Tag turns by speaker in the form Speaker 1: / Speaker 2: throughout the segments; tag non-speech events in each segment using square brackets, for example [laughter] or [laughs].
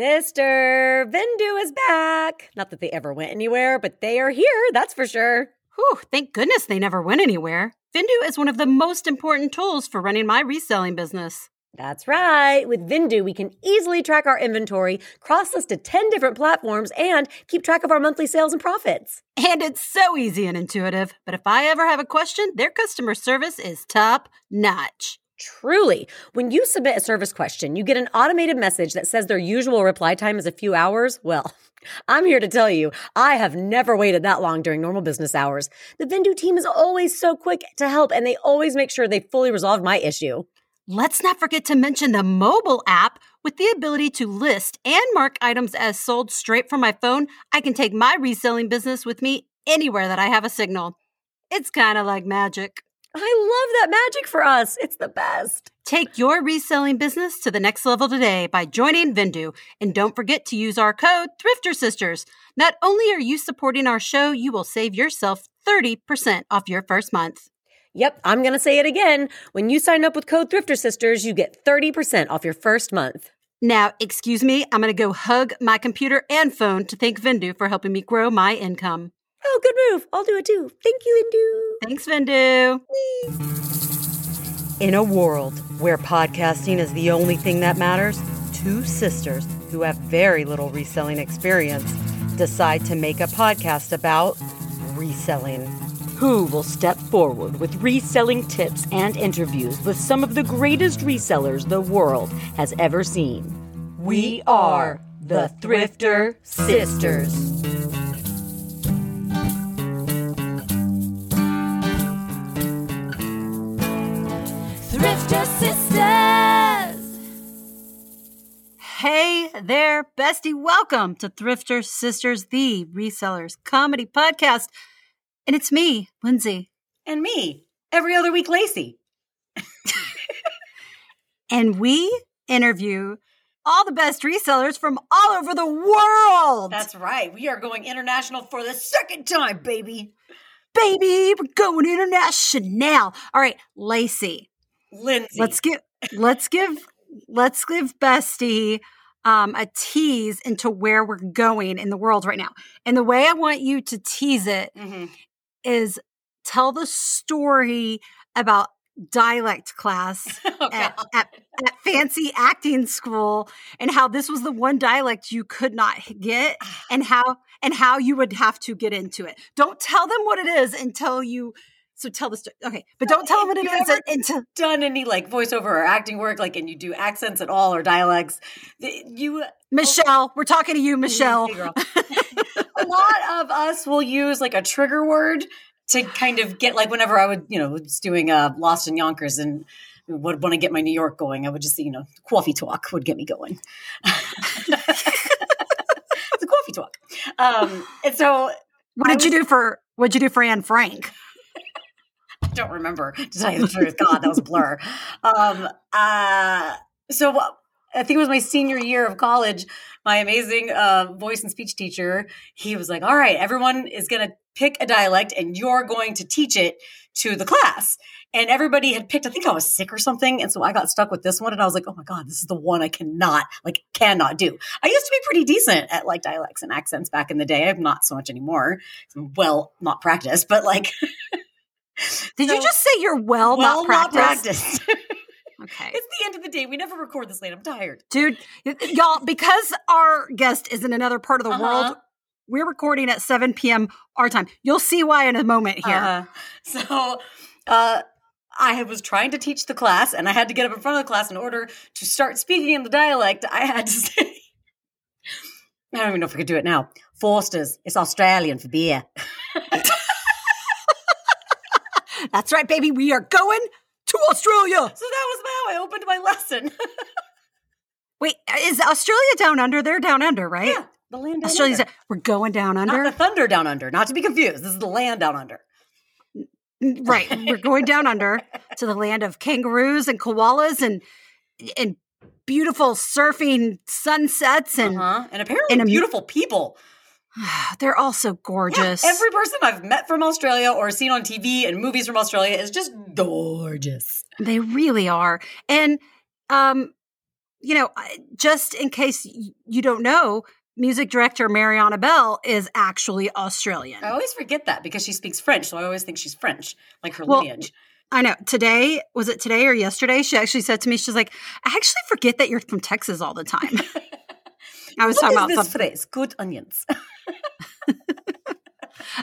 Speaker 1: Sister, Vendoo is back. Not that they ever went anywhere, but they are here, that's for sure.
Speaker 2: Whew, thank goodness they never went anywhere. Vendoo is one of the most important tools for running my reselling business.
Speaker 1: That's right. With Vendoo, we can easily track our inventory, cross list to 10 different platforms, and keep track of our monthly sales and profits.
Speaker 2: And it's so easy and intuitive. But if I ever have a question, their customer service is top notch.
Speaker 1: Truly, when you submit a service question, you get an automated message that says their usual reply time is a few hours. Well, [laughs] I'm here to tell you, I have never waited that long during normal business hours. The Vendoo team is always so quick to help, and they always make sure they fully resolve my issue.
Speaker 2: Let's not forget to mention the mobile app with the ability to list and mark items as sold straight from my phone. I can take my reselling business with me anywhere that I have a signal. It's kind of like magic.
Speaker 1: I love that magic for us. It's the best.
Speaker 2: Take your reselling business to the next level today by joining Vendoo. And don't forget to use our code Thrifter Sisters. Not only are you supporting our show, you will save yourself 30% off your first month.
Speaker 1: Yep, I'm going to say it again. When you sign up with code Thrifter Sisters, you get 30% off your first month.
Speaker 2: Now, excuse me, I'm going to go hug my computer and phone to thank Vendoo for helping me grow my income.
Speaker 1: Oh, good move. I'll do it too. Thank you, Vendoo.
Speaker 2: Thanks, Vendoo.
Speaker 3: In a world where podcasting is the only thing that matters, two sisters who have very little reselling experience decide to make a podcast about reselling.
Speaker 4: Who will step forward with reselling tips and interviews with some of the greatest resellers the world has ever seen? We are the Thrifter Sisters.
Speaker 2: Hey there, bestie. Welcome to Thrifter Sisters, the resellers comedy podcast. And it's me, Lindsey.
Speaker 1: And me, every other week, Lacey. [laughs]
Speaker 2: And we interview all the best resellers from all over the world.
Speaker 1: That's right. We are going international for the second time, baby.
Speaker 2: baby. We're going international. All right, Lacey.
Speaker 1: Lindsey.
Speaker 2: Let's give let's give let's give Bestie um, a tease into where we're going in the world right now. And the way I want you to tease it is
Speaker 1: Mhm.
Speaker 2: tell the story about dialect class [laughs]
Speaker 1: Okay.
Speaker 2: at, at, at fancy acting school and how this was the one dialect you could not get and how and how you would have to get into it. Don't tell them what it is until you so tell the story. Okay, but don't tell them what it
Speaker 1: You
Speaker 2: is until [laughs]
Speaker 1: Done any like voiceover or acting work, like, and you do accents at all or dialects. You
Speaker 2: Michelle, we're talking to you, Michelle. [laughs]
Speaker 1: A lot of us will use like a trigger word to kind of get like whenever I would, you know, was doing uh, Lost in Yonkers and would want to get my New York going, I would just, you know, coffee talk would get me going. [laughs] it's a coffee talk. Um, and so
Speaker 2: What did you do for what'd you do for Anne Frank? [laughs]
Speaker 1: Don't remember to tell you the truth. God, that was a blur. Um, uh, so I think it was my senior year of college. My amazing uh, voice and speech teacher, he was like, "All right, everyone is going to pick a dialect, and you're going to teach it to the class." And everybody had picked. I think I was sick or something, and so I got stuck with this one. And I was like, "Oh my god, this is the one I cannot, like, cannot do." I used to be pretty decent at like dialects and accents back in the day. I'm not so much anymore. Well, not practiced, but like. [laughs]
Speaker 2: Did
Speaker 1: So-
Speaker 2: you just say you're well,
Speaker 1: well,
Speaker 2: not practiced?
Speaker 1: practiced. [laughs] [laughs]
Speaker 2: Okay.
Speaker 1: it's the end of the day. We never record this late. I'm tired.
Speaker 2: Dude, y'all, because our guest is in another part of the
Speaker 1: Uh-huh.
Speaker 2: world, we're recording at 7 p.m. our time. You'll see why in a moment here.
Speaker 1: Uh, [laughs] so, uh, I was trying to teach the class, and I had to get up in front of the class in order to start speaking in the dialect. I had to say, I don't even know if I could do it now. Foster's. It's Australian for beer.
Speaker 2: That's right, baby. We are going to Australia.
Speaker 1: So that was how I opened my lesson. [laughs]
Speaker 2: Wait, is Australia down under? They're down under, right?
Speaker 1: yeah, the land down
Speaker 2: Australia's
Speaker 1: under.
Speaker 2: we're going down under.
Speaker 1: Not the thunder down under. Not to be confused. This is the land down under.
Speaker 2: right. We're going down under [laughs] to the land of kangaroos and koalas and and beautiful surfing sunsets and
Speaker 1: Uh-huh. And apparently
Speaker 2: And
Speaker 1: beautiful people. [sighs]
Speaker 2: they're all so
Speaker 1: Yeah,
Speaker 2: gorgeous.
Speaker 1: every person I've met from Australia or seen on TV and movies from Australia is just gorgeous.
Speaker 2: They really are. And um you know, just in case you don't know, music director Mariana Bell is actually Australian.
Speaker 1: I always forget that because she speaks French, so I always think she's French, like her
Speaker 2: Well,
Speaker 1: lineage.
Speaker 2: I know. Today, was it today or yesterday? She actually said to me, she's like, I actually forget that you're from Texas all the time. [laughs] I was
Speaker 1: What
Speaker 2: talking about
Speaker 1: this
Speaker 2: something.
Speaker 1: phrase? Good onions. [laughs]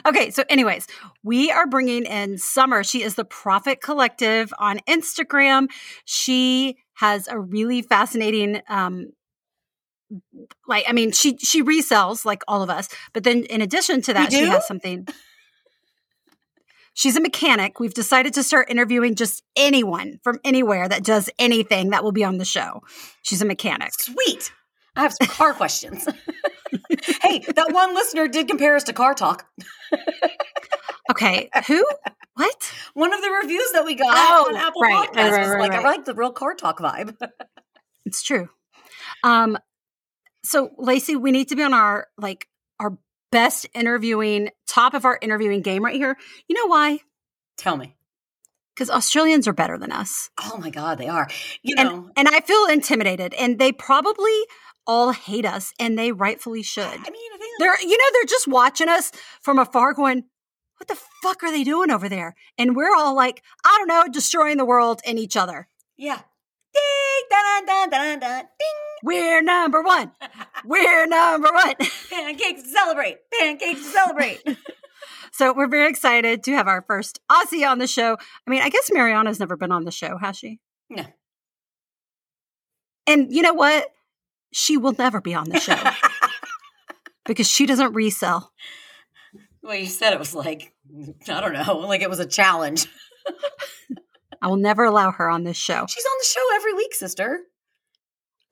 Speaker 2: Okay, so anyways, we are bringing in Summer. She is the Profit Collective on Instagram. She has a really fascinating um like I mean, she she resells like all of us, but then in addition to that, she has something She's a mechanic. We've decided to start interviewing just anyone from anywhere that does anything that will be on the show. She's a mechanic.
Speaker 1: Sweet. I have some car questions. [laughs] hey, that one listener did compare us to Car Talk. [laughs]
Speaker 2: Okay, who? What?
Speaker 1: One of the reviews that we got
Speaker 2: Oh,
Speaker 1: on Apple
Speaker 2: right,
Speaker 1: Podcasts
Speaker 2: right, right,
Speaker 1: was
Speaker 2: right,
Speaker 1: like. I like the real Car Talk vibe. [laughs]
Speaker 2: It's true. Um, so Lacey, we need to be on our like our best interviewing, top of our interviewing game right here. You know why?
Speaker 1: Tell me.
Speaker 2: Because Australians are better than us,
Speaker 1: Oh my God, they are. You
Speaker 2: and
Speaker 1: know,
Speaker 2: and I feel intimidated, and they probably all hate us, and they rightfully should.
Speaker 1: I mean, I think
Speaker 2: They're you know they're just watching us from afar, going, "What the fuck are they doing over there?" And we're all like, "I don't know, destroying the world and each other."
Speaker 1: yeah. Ding, dun, dun, dun, dun, ding.
Speaker 2: We're number one. [laughs] We're number one.
Speaker 1: Pancakes to celebrate. Pancakes to celebrate. [laughs]
Speaker 2: So we're very excited to have our first Aussie on the show. I mean, I guess Mariana's never been on the show, has she?
Speaker 1: No.
Speaker 2: And you know what? She will never be on the show [laughs] because she doesn't resell.
Speaker 1: well, you said it was like, I don't know, like it was a challenge. [laughs]
Speaker 2: I will never allow her on this show.
Speaker 1: She's on the show every week, sister.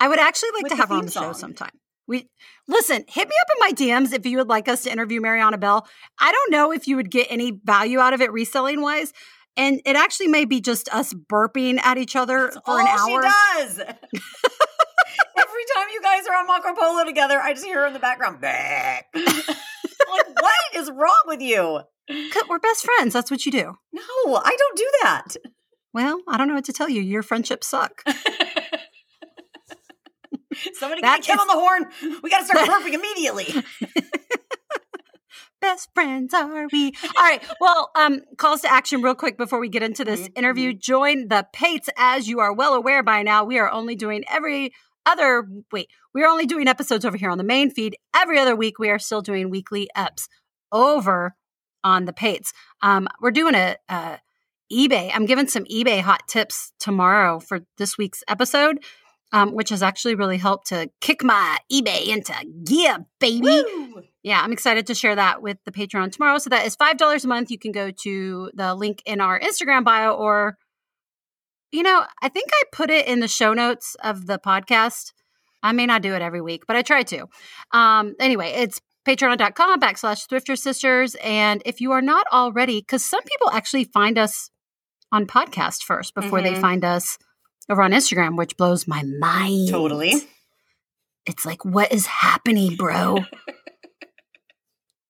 Speaker 2: I would actually like
Speaker 1: With
Speaker 2: to have her on the show sometime. We listen, hit me up in my DMs if you would like us to interview Mariana Bell. I don't know if you would get any value out of it reselling wise. And it actually may be just us burping at each other
Speaker 1: That's
Speaker 2: for an hour.
Speaker 1: she does. [laughs] Time you guys are on Marco Polo together, I just hear her in the background. [laughs] Like, what is wrong with you?
Speaker 2: We're best friends. That's what you do.
Speaker 1: No, I don't do that.
Speaker 2: Well, I don't know what to tell you. Your friendships suck. [laughs]
Speaker 1: Somebody get Kim on the horn. We got to start [laughs] burping immediately.
Speaker 2: Best friends are we. All right. Well, um, calls to action real quick before we get into this
Speaker 1: Mhm,
Speaker 2: interview. Join the Pates. As you are well aware by now, we are only doing every other wait, we are only doing episodes over here on the main feed. Every other week, we are still doing weekly eps over on the Pates. Um, we're doing a, a eBay. I'm giving some eBay hot tips tomorrow for this week's episode. Um, which has actually really helped to kick my eBay into gear, baby.
Speaker 1: Woo!
Speaker 2: Yeah, I'm excited to share that with the Patreon tomorrow. So that is $5 a month. You can go to the link in our Instagram bio or, you know, I think I put it in the show notes of the podcast. I may not do it every week, but I try to. Um, anyway, it's patreon.com backslash thrifter sisters. And if you are not already, because some people actually find us on podcast first before they
Speaker 1: Mhm.
Speaker 2: find us over on Instagram, which blows my mind.
Speaker 1: Totally.
Speaker 2: It's like, what is happening, bro? [laughs]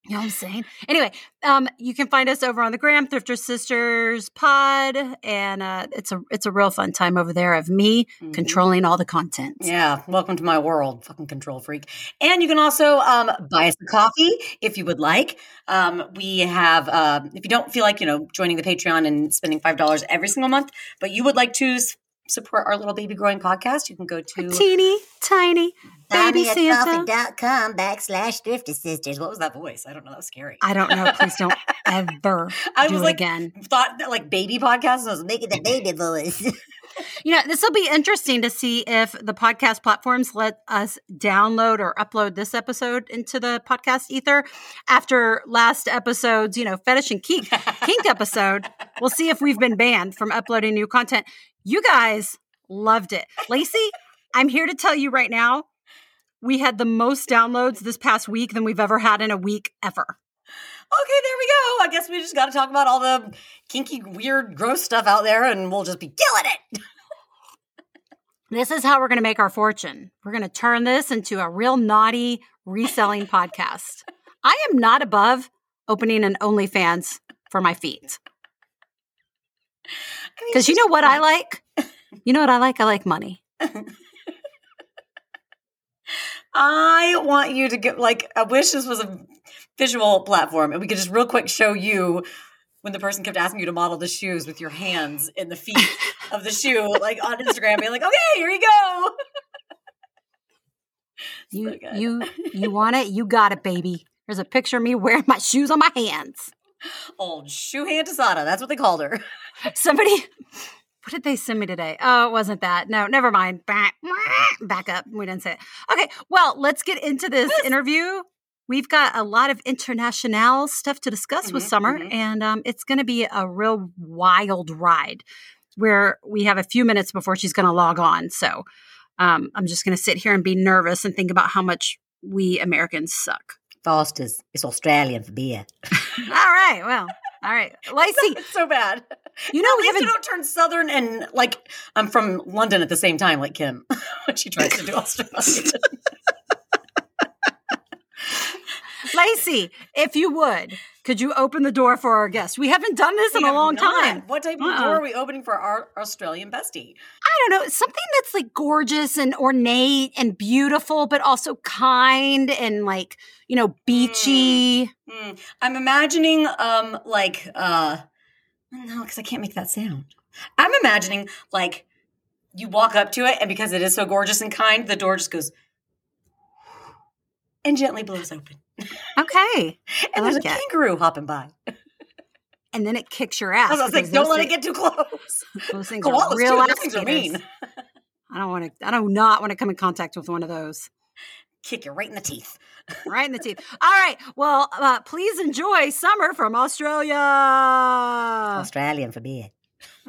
Speaker 2: You know what I'm saying? Anyway, um, you can find us over on the gram, Thrifter Sisters Pod, and uh, it's a it's a real fun time over there of me
Speaker 1: Mhm.
Speaker 2: controlling all the content.
Speaker 1: Yeah, welcome to my world, fucking control freak. And you can also um, buy us a coffee if you would like. Um, we have, uh, if you don't feel like you know joining the Patreon and spending five dollars every single month, but you would like to support our little baby growing podcast, you can go to
Speaker 2: Teeny tiny baby
Speaker 1: buymeacoffee.com backslash thrifty sisters. What was that voice? I don't know. That was scary.
Speaker 2: I don't know. Please don't [laughs] ever
Speaker 1: I
Speaker 2: do
Speaker 1: was
Speaker 2: it
Speaker 1: like,
Speaker 2: again.
Speaker 1: thought that like baby podcast was making the baby voice. [laughs]
Speaker 2: You know, this will be interesting to see if the podcast platforms let us download or upload this episode into the podcast ether. After last episode's, you know, fetish and kink, kink episode, we'll see if we've been banned from uploading new content. You guys loved it. Lacey, I'm here to tell you right now, we had the most downloads this past week than we've ever had in a week ever.
Speaker 1: okay, there we go. I guess we just got to talk about all the kinky, weird, gross stuff out there, and we'll just be killing it.
Speaker 2: This is how we're going to make our fortune. We're going to turn this into a real naughty reselling [laughs] podcast. I am not above opening an OnlyFans for my feet. Because you know what I like? You know what I like? I like money. [laughs]
Speaker 1: I want you to get like I wish this was a visual platform and we could just real quick show you when the person kept asking you to model the shoes with your hands in the feet [laughs] of the shoe, like on Instagram, being like, okay, here you go. [laughs]
Speaker 2: You you you want it? You got it, baby. There's a picture of me wearing my shoes on my hands.
Speaker 1: Old shoe hand Tasada. That's what they called her. [laughs]
Speaker 2: Somebody, what did they send me today? Oh, it wasn't that. No, never mind. Back, back up. We didn't say it. Okay, well, let's get into this interview. We've got a lot of international stuff to discuss with
Speaker 1: Mhm,
Speaker 2: Summer,
Speaker 1: mhm.
Speaker 2: and um, it's going to be a real wild ride where we have a few minutes before she's going to log on. So um, I'm just going to sit here and be nervous and think about how much we Americans suck.
Speaker 1: Foster's. It's Australian for beer. [laughs]
Speaker 2: All right, well, all right. Lacey, [laughs]
Speaker 1: It's so bad.
Speaker 2: you know
Speaker 1: At
Speaker 2: we
Speaker 1: least you don't turn southern and like I'm from London at the same time, like Kim, [laughs] when she tries to do Australian. [laughs]
Speaker 2: Lacey, if you would, could you open the door for our guest? We haven't done this in a long
Speaker 1: not.
Speaker 2: time.
Speaker 1: What type of
Speaker 2: Uh-uh.
Speaker 1: door are we opening for our Australian bestie?
Speaker 2: I don't know, something that's like gorgeous and ornate and beautiful, but also kind and like, you know, beachy.
Speaker 1: Hmm. I'm imagining, um, like, uh, no, because I can't make that sound. I'm imagining like you walk up to it, and because it is so gorgeous and kind, the door just goes and gently blows open,
Speaker 2: Okay. [laughs]
Speaker 1: and
Speaker 2: I
Speaker 1: there's a
Speaker 2: it.
Speaker 1: kangaroo hopping by.
Speaker 2: And then it kicks your
Speaker 1: I
Speaker 2: ass.
Speaker 1: was like, don't let it get too close.
Speaker 2: Those things
Speaker 1: Koalas
Speaker 2: are real
Speaker 1: too.
Speaker 2: ass
Speaker 1: Those things are mean.
Speaker 2: I don't want to. I do not want to come in contact with one of those.
Speaker 1: Kick you right in the teeth.
Speaker 2: Right in the teeth. All right. Well, uh, please enjoy summer from Australia.
Speaker 1: Australian for beer.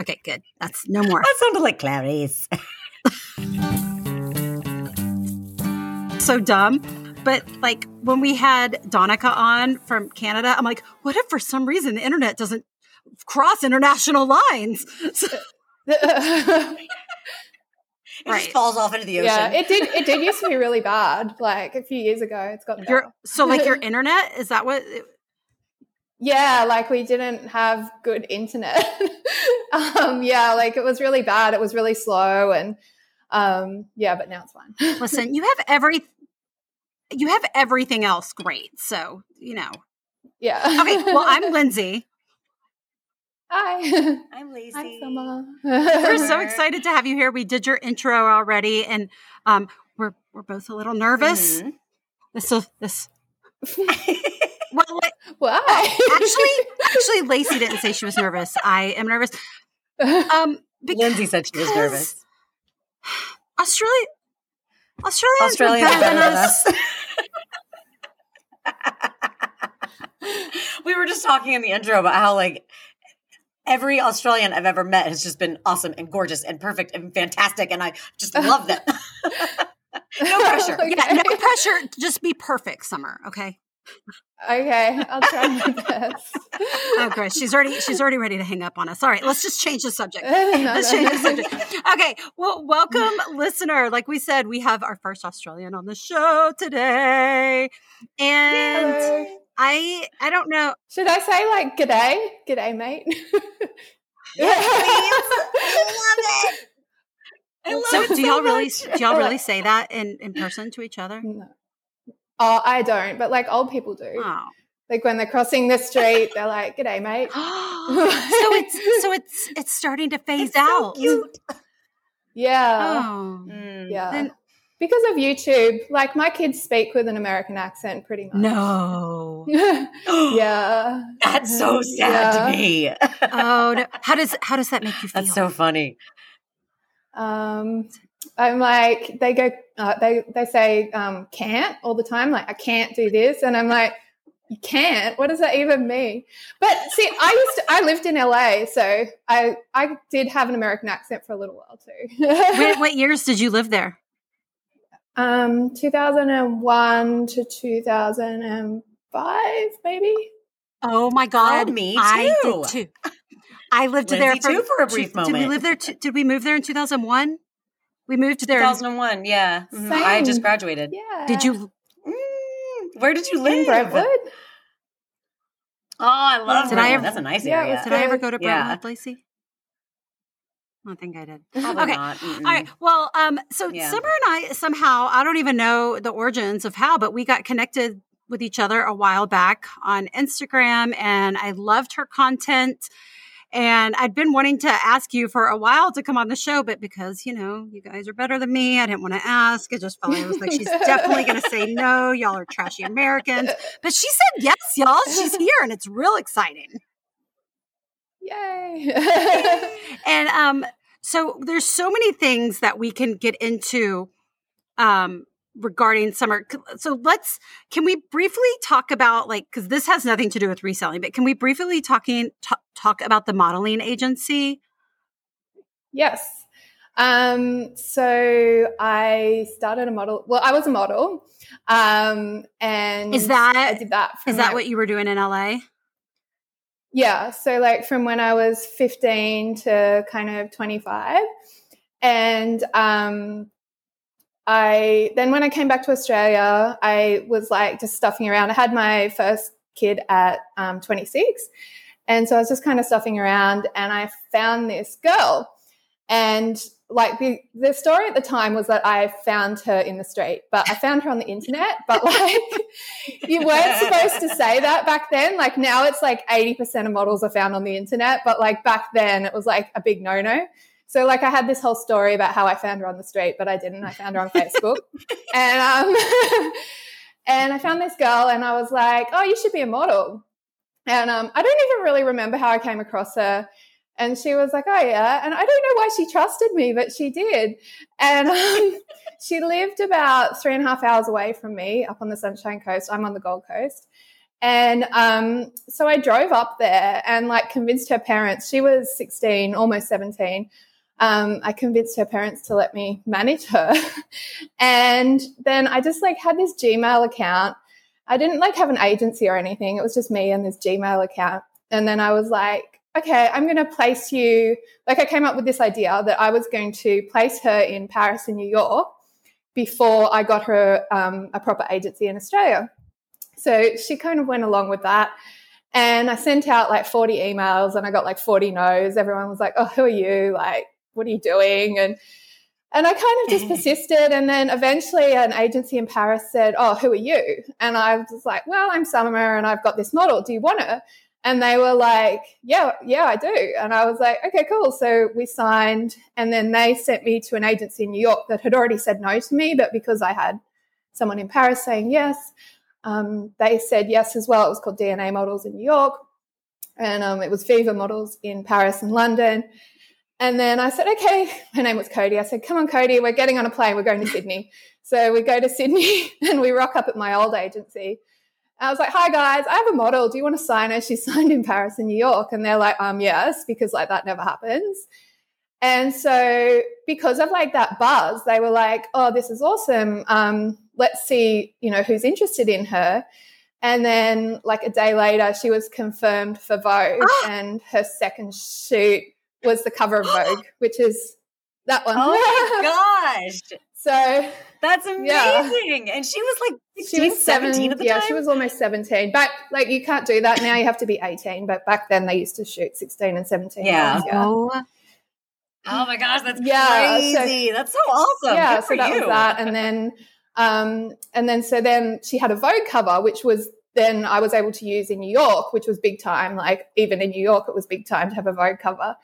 Speaker 2: Okay, good. That's no more.
Speaker 1: That sounded like Clarice. [laughs]
Speaker 2: so dumb. But like when we had Donica on from Canada, I'm like, what if for some reason the internet doesn't cross international lines? [laughs] So-
Speaker 1: It
Speaker 2: Right.
Speaker 1: just falls off into the ocean.
Speaker 5: yeah, it did. It did used to be [laughs] really bad. Like a few years ago, it's got better.
Speaker 2: your, so like your [laughs] internet is that what?
Speaker 5: yeah, like we didn't have good internet. um, yeah, like it was really bad. It was really slow, and um, yeah, but now it's fine.
Speaker 2: Listen, you have every, you have everything else great. So you know.
Speaker 5: yeah.
Speaker 2: Okay. Well, I'm [laughs] Lindsey.
Speaker 5: Hi. [laughs]
Speaker 1: I'm Lacey.
Speaker 5: Hi, Summer. [laughs]
Speaker 2: We're so excited to have you here. We did your intro already, and um, we're we're both a little nervous.
Speaker 1: Mhm.
Speaker 2: This so this. Well, like,
Speaker 5: Why?
Speaker 2: actually, actually, Lacey didn't say she was nervous. I am nervous. Um, because
Speaker 1: Lindsey said she was nervous. [sighs]
Speaker 2: Australia, Australians Australia better than us.
Speaker 1: We were just talking in the intro about how like every Australian I've ever met has just been awesome and gorgeous and perfect and fantastic, and I just [laughs] love them. no pressure. [laughs]
Speaker 5: Okay.
Speaker 2: Yeah, no pressure. Just be perfect, Summer. Okay.
Speaker 5: Okay, I'll try my [laughs] best.
Speaker 2: Oh, Chris, she's already she's already ready to hang up on us. All right, let's just change the subject.
Speaker 5: No,
Speaker 2: Let's
Speaker 5: no,
Speaker 2: change the subject. Okay. Well, welcome, listener. Like we said, we have our first Australian on the show today, and
Speaker 5: Hello.
Speaker 2: I I don't know.
Speaker 5: Should I say like g'day? G'day, mate. [laughs]
Speaker 1: yeah, I love it. [laughs]
Speaker 2: So,
Speaker 1: it
Speaker 2: do
Speaker 1: so
Speaker 2: y'all really do y'all really [laughs] say that in in person to each other?
Speaker 5: No. Oh, I don't, but like old people do.
Speaker 2: Oh.
Speaker 5: Like when they're crossing the street, they're like, "G'day, mate." [gasps]
Speaker 2: so it's so it's it's starting to phase
Speaker 1: It's so
Speaker 2: out.
Speaker 1: cute.
Speaker 5: Yeah,
Speaker 2: Oh.
Speaker 1: Mm.
Speaker 5: yeah.
Speaker 2: Then-
Speaker 5: because of YouTube, like my kids speak with an American accent pretty much.
Speaker 2: No. [laughs]
Speaker 5: yeah. [gasps]
Speaker 1: That's so sad to me. [laughs]
Speaker 2: Oh no. How does how does that make you feel?
Speaker 1: That's so funny.
Speaker 5: Um, I'm like, they go, uh, they they say um, can't all the time. Like I can't do this, and I'm like, you can't. What does that even mean? But see, I used to, I lived in LA, so I I did have an American accent for a little while too.
Speaker 2: Wait, [laughs] what years did you live there?
Speaker 5: Um, 2001 to 2005, maybe.
Speaker 2: Oh my god.
Speaker 1: Oh, me
Speaker 2: I
Speaker 1: too.
Speaker 2: did too. I lived there for,
Speaker 1: too for a brief
Speaker 2: Did we
Speaker 1: moment.
Speaker 2: live there? T- did we move there in 2001? We moved there.
Speaker 1: 2001, yeah. Mhm. I just graduated.
Speaker 5: Yeah.
Speaker 2: Did you
Speaker 1: Mm, where did you
Speaker 5: in
Speaker 1: live?
Speaker 5: Brentwood?
Speaker 1: Oh, I love
Speaker 2: Did I ever-
Speaker 1: That's a nice
Speaker 5: Yeah,
Speaker 1: area.
Speaker 5: was
Speaker 2: Did I ever go to
Speaker 1: Yeah.
Speaker 2: Brentwood, Lacey? I think I did.
Speaker 1: Probably
Speaker 2: Okay.
Speaker 1: not.
Speaker 2: All right. Well, um, so
Speaker 1: Yeah.
Speaker 2: Summer and I somehow I don't even know the origins of how, but we got connected with each other a while back on Instagram, and I loved her content. And I'd been wanting to ask you for a while to come on the show, but because you know you guys are better than me, I didn't want to ask. I just felt like I was like, she's definitely going to say [laughs] no. Y'all are trashy Americans, but she said yes, y'all. She's here, and it's real exciting.
Speaker 5: Yay. [laughs]
Speaker 2: and um so there's so many things that we can get into um regarding summer so let's can we briefly talk about like because this has nothing to do with reselling but can we briefly talking t- talk about the modeling agency
Speaker 5: Yes. Um, so I started a model. Well, I was a model. Um, and
Speaker 2: Is that-
Speaker 5: I did that. From
Speaker 2: is that
Speaker 5: like-
Speaker 2: what you were doing in la
Speaker 5: Yeah. So like from when I was 15 to kind of 25. And um I then when I came back to Australia, I was like just stuffing around. I had my first kid at um, 26. And so I was just kind of stuffing around and I found this girl. And like the, the story at the time was that I found her in the street, but I found her on the internet. But like [laughs] you weren't supposed to say that back then. Like now it's like 80% of models are found on the internet, but like back then it was like a big no no. So like I had this whole story about how I found her on the street, but I didn't. I found her on Facebook. [laughs] and um [laughs] and I found this girl and I was like, "Oh, you should be a model." And um I don't even really remember how I came across her. And she was like, "Oh yeah," and I don't know why she trusted me, but she did. And [laughs] um, she lived about three and a half hours away from me, up on the Sunshine Coast. I'm on the Gold Coast, and um, so I drove up there and like convinced her parents. She was 16, almost 17. Um, I convinced her parents to let me manage her, [laughs] and then I just like had this Gmail account. I didn't like have an agency or anything. It was just me and this Gmail account. And then I was like, okay, I'm going to place you. Like, I came up with this idea that I was going to place her in Paris and New York before I got her um, a proper agency in Australia. So she kind of went along with that. And I sent out like 40 emails and I got like 40 no's. Everyone was like, oh, who are you? Like, what are you doing? And and I kind of just [laughs] persisted. And then eventually an agency in Paris said, Oh, who are you? And I was like, Well, I'm Summer and I've got this model. Do you want her? And they were like, Yeah, yeah, I do. And I was like, Okay, cool. So we signed. And then they sent me to an agency in New York that had already said no to me. But because I had someone in Paris saying yes, um, they said yes as well. It was called DNA Models in New York. And um, it was Viva Models in Paris and London. And then I said, okay, [laughs] her name was Cody. I said, come on, Cody, we're getting on a plane. We're going to Sydney. So we go to Sydney [laughs] and we rock up at my old agency. I was like, hi guys, I have a model. Do you want to sign her? She's [laughs] signed in Paris and New York. And they're like, um, yes, because like that never happens. And so because of like that buzz, they were like, oh, this is awesome. Um, let's see, you know, who's interested in her. And then like a day later, she was confirmed for Vogue and her second shoot was the cover of [gasps] Vogue, which is that one.
Speaker 1: Oh my [laughs] gosh.
Speaker 5: so
Speaker 1: That's amazing.
Speaker 5: Yeah.
Speaker 1: And she was like 16,
Speaker 5: she was
Speaker 1: 17 at the
Speaker 5: yeah,
Speaker 1: time.
Speaker 5: she was almost 17. But like, you can't do that now. You have to be 18. But back then, they used to shoot 16 and 17.
Speaker 1: Yeah.
Speaker 5: yeah.
Speaker 2: oh
Speaker 1: oh my gosh, that's
Speaker 5: Yeah, so-
Speaker 1: crazy. that's so awesome.
Speaker 5: yeah
Speaker 1: Good
Speaker 5: so
Speaker 1: for
Speaker 5: that
Speaker 1: you.
Speaker 5: was that and then um and then so then she had a vogue cover which was then i was able to use in new york which was big time like even in new york it was big time to have a vogue cover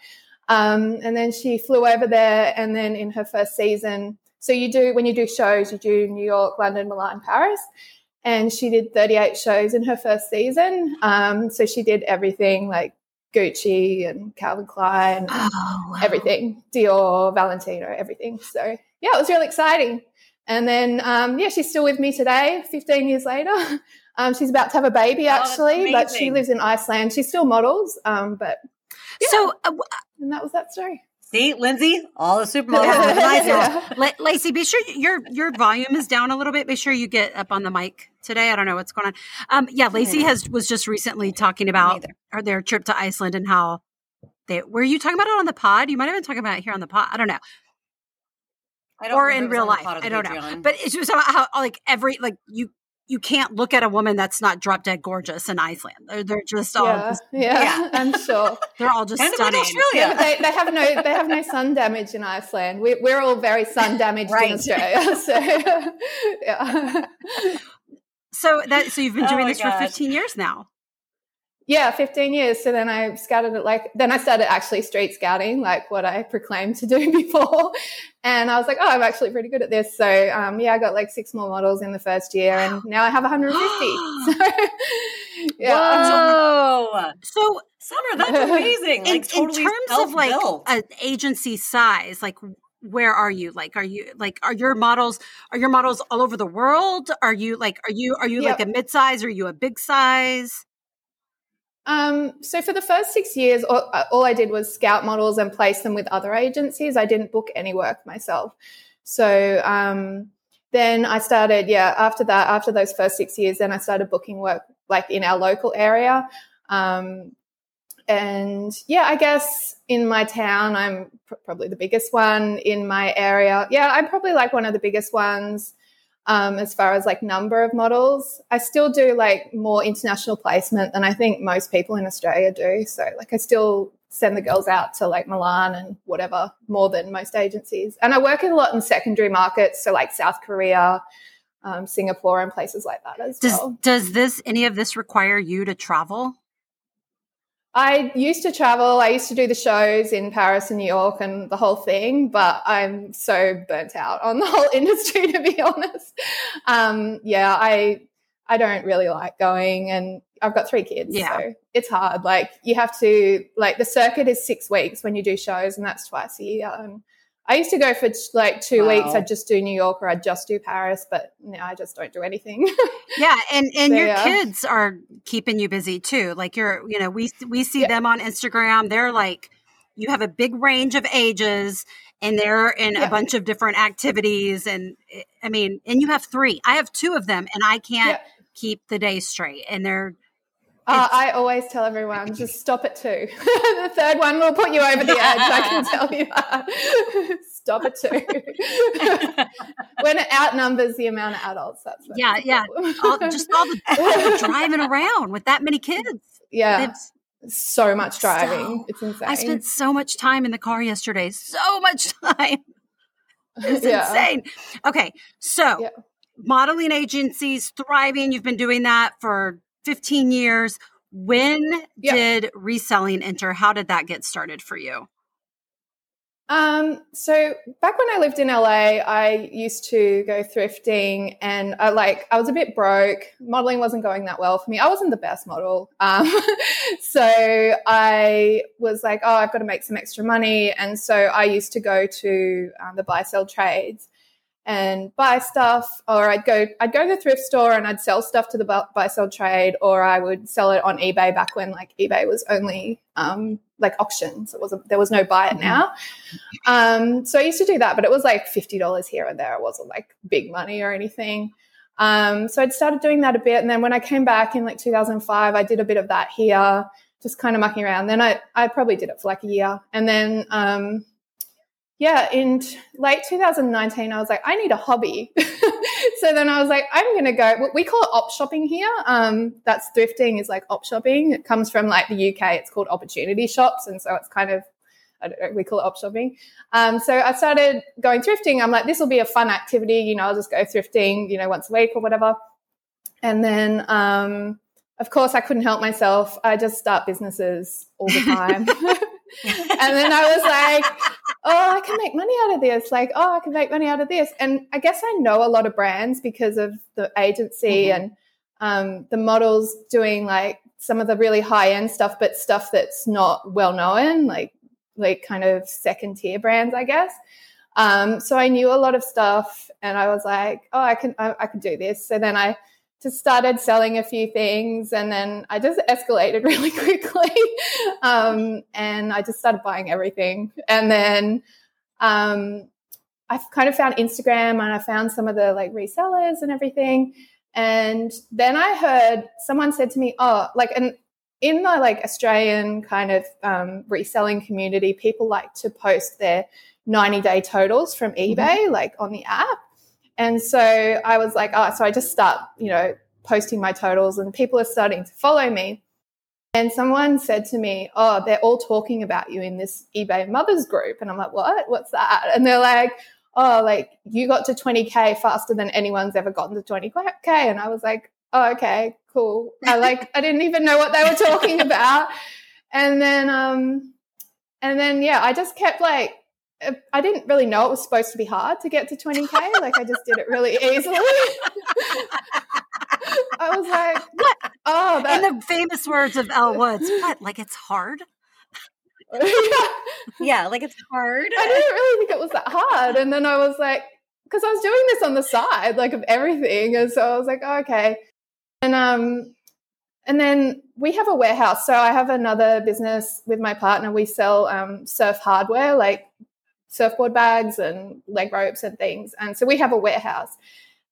Speaker 5: um and then she flew over there and then in her first season so you do when you do shows you do new york london milan paris and she did 38 shows in her first season um so she did everything like gucci and calvin klein
Speaker 2: oh wow.
Speaker 5: everything Dior, Valentino, everything. So yeah, it was really exciting. And then um, yeah, she's still with me today, 15 years later. [laughs] Um, she's about to have a baby
Speaker 1: that's
Speaker 5: actually, but she lives in Iceland. She still models, um, but
Speaker 2: so uh,
Speaker 5: and that was that story.
Speaker 1: See, Lindsey, all the supermodels live in Iceland.
Speaker 5: Yeah.
Speaker 2: La- Lacey, be sure your your volume is down a little bit. Be sure you get up on the mic today. I don't know what's going on. Um, yeah, Lacey has was just recently talking about
Speaker 1: neither.
Speaker 2: her, their trip to Iceland and how they were you talking about it on the pod? You might have been talking about it here on the pod. I don't know,
Speaker 1: I don't
Speaker 2: or in
Speaker 1: if it was
Speaker 2: real life.
Speaker 1: pod or the
Speaker 2: I don't know. But it's just about how like every like you you can't look at a woman that's not drop dead gorgeous in Iceland. They're, they're just all
Speaker 5: yeah,
Speaker 2: just,
Speaker 5: yeah, [laughs] I'm sure.
Speaker 2: they're all just
Speaker 1: and of like
Speaker 2: stunning.
Speaker 1: Australia.
Speaker 5: but they, they have no they have no sun damage in Iceland. We, we're all very sun damaged
Speaker 1: Right.
Speaker 5: in Australia. [laughs] So yeah,
Speaker 2: So that so you've been
Speaker 1: Oh
Speaker 2: doing
Speaker 1: my
Speaker 2: this for 15 years now.
Speaker 5: Yeah, 15 years. So then I scouted it like then I started actually street scouting, like what I proclaimed to do [laughs] before. And I was like, oh, I'm actually pretty good at this. So um, yeah, I got like six more models in the first year, and [gasps] now I have 150. [gasps] so [laughs] yeah.
Speaker 1: Whoa.
Speaker 2: So
Speaker 1: Summer, that's [laughs] amazing.
Speaker 2: in,
Speaker 1: like totally
Speaker 2: in terms of like an agency size, like where are you? Like are you like are your models are your models all over the world? Are you like are you are you like a mid size? Are you a big size?
Speaker 5: Um, so for the first six years, all, uh, all I did was scout models and place them with other agencies. I didn't book any work myself. So um, then I started, yeah, after that, after those first six years, then I started booking work like in our local area. Um, and yeah, I guess in my town, I'm pr- probably the biggest one in my area. Yeah, I'm probably like one of the biggest ones um, as far as like number of models. I still do like more international placement than I think most people in Australia do. So like I still send the girls out to like Milan and whatever more than most agencies. And I work a lot in secondary markets, so like South Korea, um, Singapore, and places like that as
Speaker 2: Does
Speaker 5: well.
Speaker 2: does this any of this require you to travel?
Speaker 5: I used to travel. I used to do the shows in Paris and New York and the whole thing, but I'm so burnt out on the whole [laughs] industry, to be honest. Um, yeah, I I don't really like going, and I've got three kids,
Speaker 2: Yeah.
Speaker 5: so it's hard. Like you have to like the circuit is six weeks when you do shows, and that's twice a year. And I used to go for like two
Speaker 1: Wow.
Speaker 5: weeks. I'd just do New York or I'd just do Paris, but now I just don't do anything. [laughs]
Speaker 2: Yeah, and and
Speaker 5: So,
Speaker 2: your
Speaker 5: yeah.
Speaker 2: kids are keeping you busy too. Like you're, you know, we we see
Speaker 5: Yeah.
Speaker 2: them on Instagram. They're like, you have a big range of ages, and they're in a bunch of different activities. And eh, I mean, and you have three. I have two of them, and I can't
Speaker 5: Yeah.
Speaker 2: keep the day straight. And they're
Speaker 5: Uh, I always tell everyone [laughs] just stop at two. [laughs] the third one will put you over the edge. I can tell you that. [laughs] stop at two. when it outnumbers the amount of adults, that's
Speaker 2: Yeah, yeah. all, just all the, all the driving around with that many kids.
Speaker 5: yeah,
Speaker 2: It's-
Speaker 5: so much driving.
Speaker 2: So-
Speaker 5: it's insane.
Speaker 2: I spent so much time in the car yesterday. So much time. It's
Speaker 5: yeah.
Speaker 2: insane. Okay, so
Speaker 5: Yeah.
Speaker 2: modeling agencies thriving. You've been doing that for 15 years. When
Speaker 5: Yeah.
Speaker 2: did reselling enter? How did that get started for you?
Speaker 5: Um, so back when I lived in LA, I used to go thrifting and I like I was a bit broke. Modeling wasn't going that well for me. I wasn't the best model. Um, [laughs] so I was like, oh, I've got to make some extra money. And so I used to go to um, the buy sell trades and buy stuff or I'd go I'd go to the thrift store and I'd sell stuff to the buy sell trade or I would sell it on eBay back when like eBay was only um, like auctions. It wasn't there was no buy it now. Um, so I used to do that, but it was like fifty dollars here and there. It wasn't like big money or anything. Um, so I'd started doing that a bit, and then when I came back in like 2005, I did a bit of that here, just kind of mucking around. Then I I probably did it for like a year, and then um, yeah, in late 2019, I was like, I need a hobby. [laughs] so then I was like, I'm going to go. We call it op shopping here. Um, that's thrifting is like op shopping. It comes from like the UK. It's called opportunity shops, and so it's kind of I don't know, we call it op shopping. Um, so I started going thrifting. I'm like, this will be a fun activity. You know, I'll just go thrifting, you know, once a week or whatever. And then, um, of course, I couldn't help myself. I just start businesses all the time. [laughs] [laughs] and then I was like, oh, I can make money out of this. Like, oh, I can make money out of this. And I guess I know a lot of brands because of the agency
Speaker 1: Mhm.
Speaker 5: and um, the models doing like some of the really high end stuff, but stuff that's not well known, like like kind of second tier brands, I guess. Um, so I knew a lot of stuff, and I was like, oh, I can I, I can do this. So then I just started selling a few things and then I just escalated [laughs] really quickly. um, and I just started buying everything. And then um, I kind of found Instagram and I found some of the like resellers and everything. And then I heard someone said to me, oh, like, and in the like Australian kind of um, reselling community, people like to post their 90 day totals from eBay, like on the app. And so I was like, oh, so I just start, you know, posting my totals and people are starting to follow me. And someone said to me, Oh, they're all talking about you in this eBay mothers group. And I'm like, What? What's that? And they're like, Oh, like you got to 20K faster than anyone's ever gotten to 20K. And I was like, Oh, okay, cool. I like, I didn't even know what they were talking [laughs] about. And then, um, and then, yeah, I just kept like, I didn't really know it was supposed to be hard to get to 20K. Like I just did it really easily. I was like,
Speaker 2: What?
Speaker 5: oh, that,
Speaker 2: In the famous words of Elle Woods, what? Like it's hard? [laughs]
Speaker 5: yeah.
Speaker 1: Yeah, like it's hard.
Speaker 5: I didn't really think it was that hard. And then I was like, because I was doing this on the side, like of everything. And so I was like, oh, okay. And um, and then we have a warehouse. So I have another business with my partner. We sell um, surf hardware, like surfboard bags and leg ropes and things. And so we have a warehouse.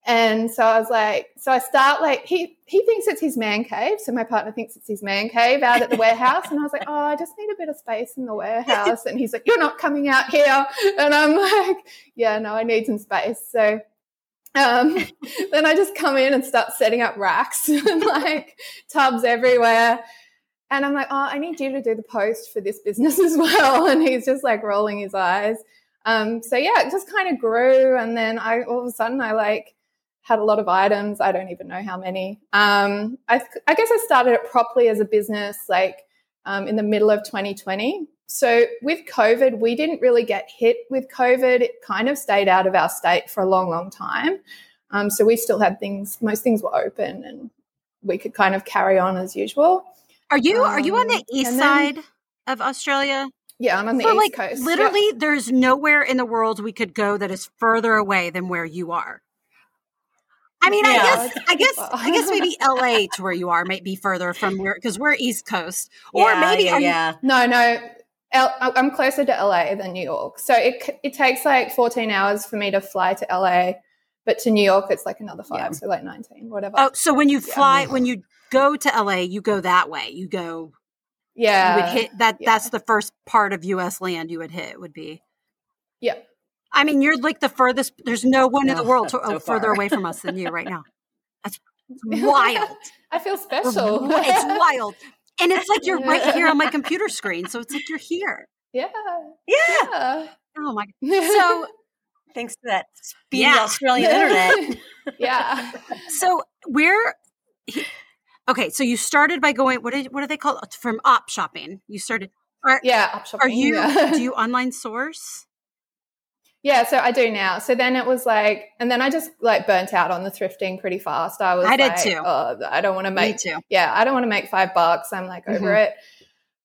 Speaker 5: And so I was like, so I start like he he thinks it's his man cave. So my partner thinks it's his man cave out at the warehouse. And I was like, oh, I just need a bit of space in the warehouse. And he's like, you're not coming out here. And I'm like, yeah, no, I need some space. So um, [laughs] then I just come in and start setting up racks [laughs] and like tubs everywhere. And I'm like, oh, I need you to do the post for this business [laughs] as well. And he's just like rolling his eyes. Um, so yeah, it just kind of grew. And then I all of a sudden I like had a lot of items. I don't even know how many. Um, I, I guess I started it properly as a business like um, in the middle of 2020. So with COVID, we didn't really get hit with COVID. It kind of stayed out of our state for a long, long time. Um, so we still had things, most things were open and we could kind of carry on as usual.
Speaker 2: Are you are you on the
Speaker 5: Um,
Speaker 2: east
Speaker 5: then-
Speaker 2: side of Australia?
Speaker 5: Yeah, I'm on the
Speaker 2: so
Speaker 5: East
Speaker 2: like
Speaker 5: Coast.
Speaker 2: Literally there's nowhere in the world we could go that is further away than where you are. I mean, I guess I guess I guess maybe [laughs] LA to where you are might be further from where because we're East Coast. Or
Speaker 1: Yeah,
Speaker 2: maybe
Speaker 1: yeah,
Speaker 2: are you-
Speaker 5: No, no. L- I'm closer to LA than New York. So it, it takes like 14 hours for me to fly to LA, but to New York, it's like another five.
Speaker 1: Yeah.
Speaker 5: So like 19, whatever.
Speaker 2: Oh, so when you fly when you go to LA, you go that way. You go
Speaker 5: yeah.
Speaker 2: you would hit that
Speaker 5: yeah.
Speaker 2: that's the first part of US land you would hit would be.
Speaker 5: Yeah.
Speaker 2: I mean, you're like the furthest there's no one in the world [laughs] to,
Speaker 1: that's so
Speaker 2: uh,
Speaker 1: further
Speaker 2: away from us than you right now. That's [laughs] wild.
Speaker 5: I feel special.
Speaker 2: it's [laughs] wild. And it's like you're right here on my computer screen. So it's like you're here.
Speaker 5: yeah.
Speaker 1: Yeah.
Speaker 5: Yeah.
Speaker 2: Oh my So
Speaker 1: Thanks to that speedy
Speaker 2: Yeah.
Speaker 1: Australian internet.
Speaker 5: yeah.
Speaker 2: so we're he- okay, so you started by going what did what do they call it? From op shopping. You started are,
Speaker 5: Yeah. Up
Speaker 2: are you
Speaker 5: yeah.
Speaker 2: do you [laughs] online source?
Speaker 5: Yeah, so I do now. So then it was like, and then I just like burnt out on the thrifting pretty fast. I was
Speaker 2: I did
Speaker 5: like,
Speaker 2: too.
Speaker 5: Oh, I don't want to
Speaker 2: Me
Speaker 5: make,
Speaker 2: too.
Speaker 5: yeah, I don't want to make five bucks. I'm like over
Speaker 2: Mhm.
Speaker 5: it.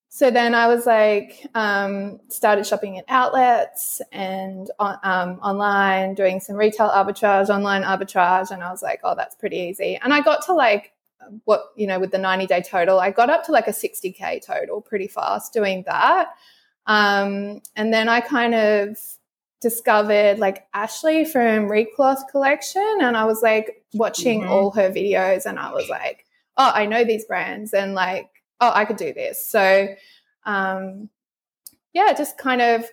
Speaker 5: So then I was like, um, started shopping at outlets and on, um, online, doing some retail arbitrage, online arbitrage, and I was like, oh, that's pretty easy. And I got to like what you know with the 90 day total, I got up to like a 60k total pretty fast doing that. Um, and then I kind of discovered like Ashley from Recloth Collection, and I was like watching
Speaker 1: Mhm.
Speaker 5: all her videos, and I was like, oh, I know these brands, and like, oh, I could do this. So, um, yeah, just kind of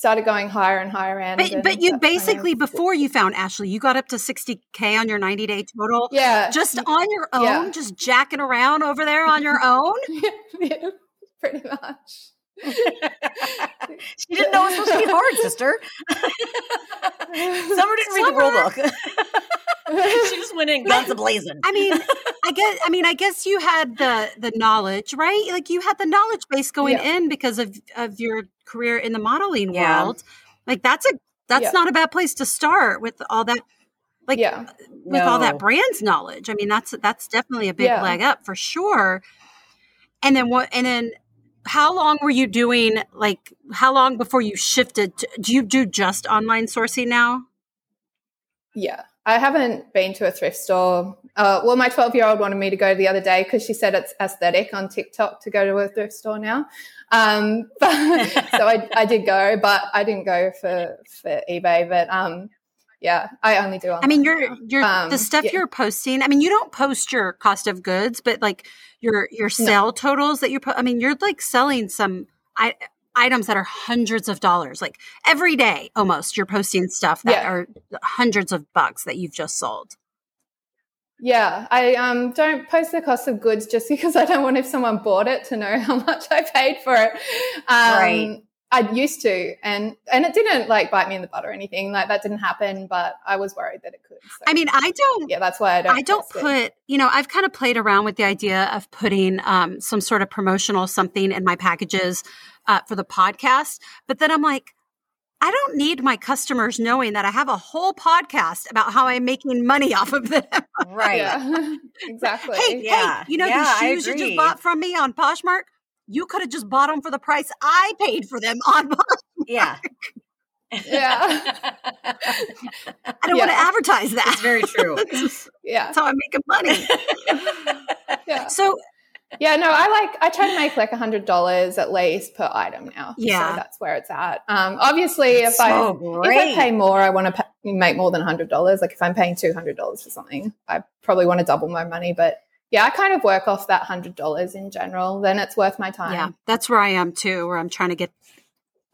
Speaker 5: started going higher and higher end.
Speaker 2: But,
Speaker 5: and
Speaker 2: but you
Speaker 5: kind
Speaker 2: basically
Speaker 5: of-
Speaker 2: before you found Ashley, you got up to 60k on your 90 day total.
Speaker 5: yeah,
Speaker 2: Just on your own,
Speaker 5: Yeah.
Speaker 2: just jacking around over there on your own. [laughs]
Speaker 5: yeah, [laughs] pretty much.
Speaker 1: she didn't know it was supposed to be hard, [laughs] sister. Summer didn't read the rule book. she just went in guns a blazing.
Speaker 2: I mean, I guess I mean I guess you had the the knowledge, right? Like you had the knowledge base going
Speaker 5: Yeah.
Speaker 2: in because of of your career in the modeling
Speaker 1: Yeah.
Speaker 2: world. Like that's a that's
Speaker 5: Yeah.
Speaker 2: not a bad place to start with all that like
Speaker 5: yeah,
Speaker 2: with all that brand's knowledge. I mean, that's that's definitely a big
Speaker 5: Yeah.
Speaker 2: leg up for sure. And then what? And then how long were you doing? Like how long before you shifted? To, do you do just online sourcing now?
Speaker 5: yeah. I haven't been to a thrift store. Uh, well, my 12 year old wanted me to go the other day because she said it's aesthetic on TikTok to go to a thrift store now. Um, [laughs] but, so I, I did go, but I didn't go for, for eBay. But um, yeah, I only do.
Speaker 2: I mean, you're you're
Speaker 5: Um,
Speaker 2: the stuff
Speaker 5: yeah.
Speaker 2: you're posting. I mean, you don't post your cost of goods, but like your your sale totals that you put. I mean, you're like selling some. I items that are hundreds of dollars. Like every day, almost, you're posting stuff that
Speaker 5: Yeah.
Speaker 2: are hundreds of bucks that you've just sold.
Speaker 5: Yeah, I um, don't post the cost of goods just because I don't want if someone bought it to know [laughs] how much I paid for it. Um,
Speaker 1: Right.
Speaker 5: I used to, and and it didn't like bite me in the butt or anything. Like that didn't happen, but I was worried that it could. So,
Speaker 2: I mean, I don't.
Speaker 5: yeah, that's why I don't.
Speaker 2: I don't
Speaker 5: post it.
Speaker 2: put, you know, I've kind of played around with the idea of putting um, some sort of promotional something in my packages uh, for the podcast. But then I'm like, I don't need my customers knowing that I have a whole podcast about how I'm making money [laughs] off of them.
Speaker 1: Right.
Speaker 5: Yeah, [laughs] [laughs] exactly.
Speaker 2: hey,
Speaker 1: Yeah.
Speaker 2: hey, you know
Speaker 1: Yeah, I
Speaker 2: these shoes you just bought from me on Poshmark? You could have just bought them for the price I paid for them on. Poshmark.
Speaker 1: Yeah.
Speaker 5: Yeah.
Speaker 2: I don't want to advertise that.
Speaker 1: It's very true.
Speaker 5: Yeah.
Speaker 2: That's how I'm making money.
Speaker 5: yeah,
Speaker 2: So
Speaker 5: yeah. No, I like. I try to make like a hundred dollars at least per item now.
Speaker 2: Yeah.
Speaker 5: so that's where it's at. Um, obviously, if I
Speaker 1: so
Speaker 5: if I pay more, I want to pay, make more than a hundred dollars. Like if I'm paying two hundred dollars for something, I probably want to double my money. But yeah, I kind of work off that hundred dollars in general. Then it's worth my time.
Speaker 2: Yeah, that's where I am too. Where I'm trying to get,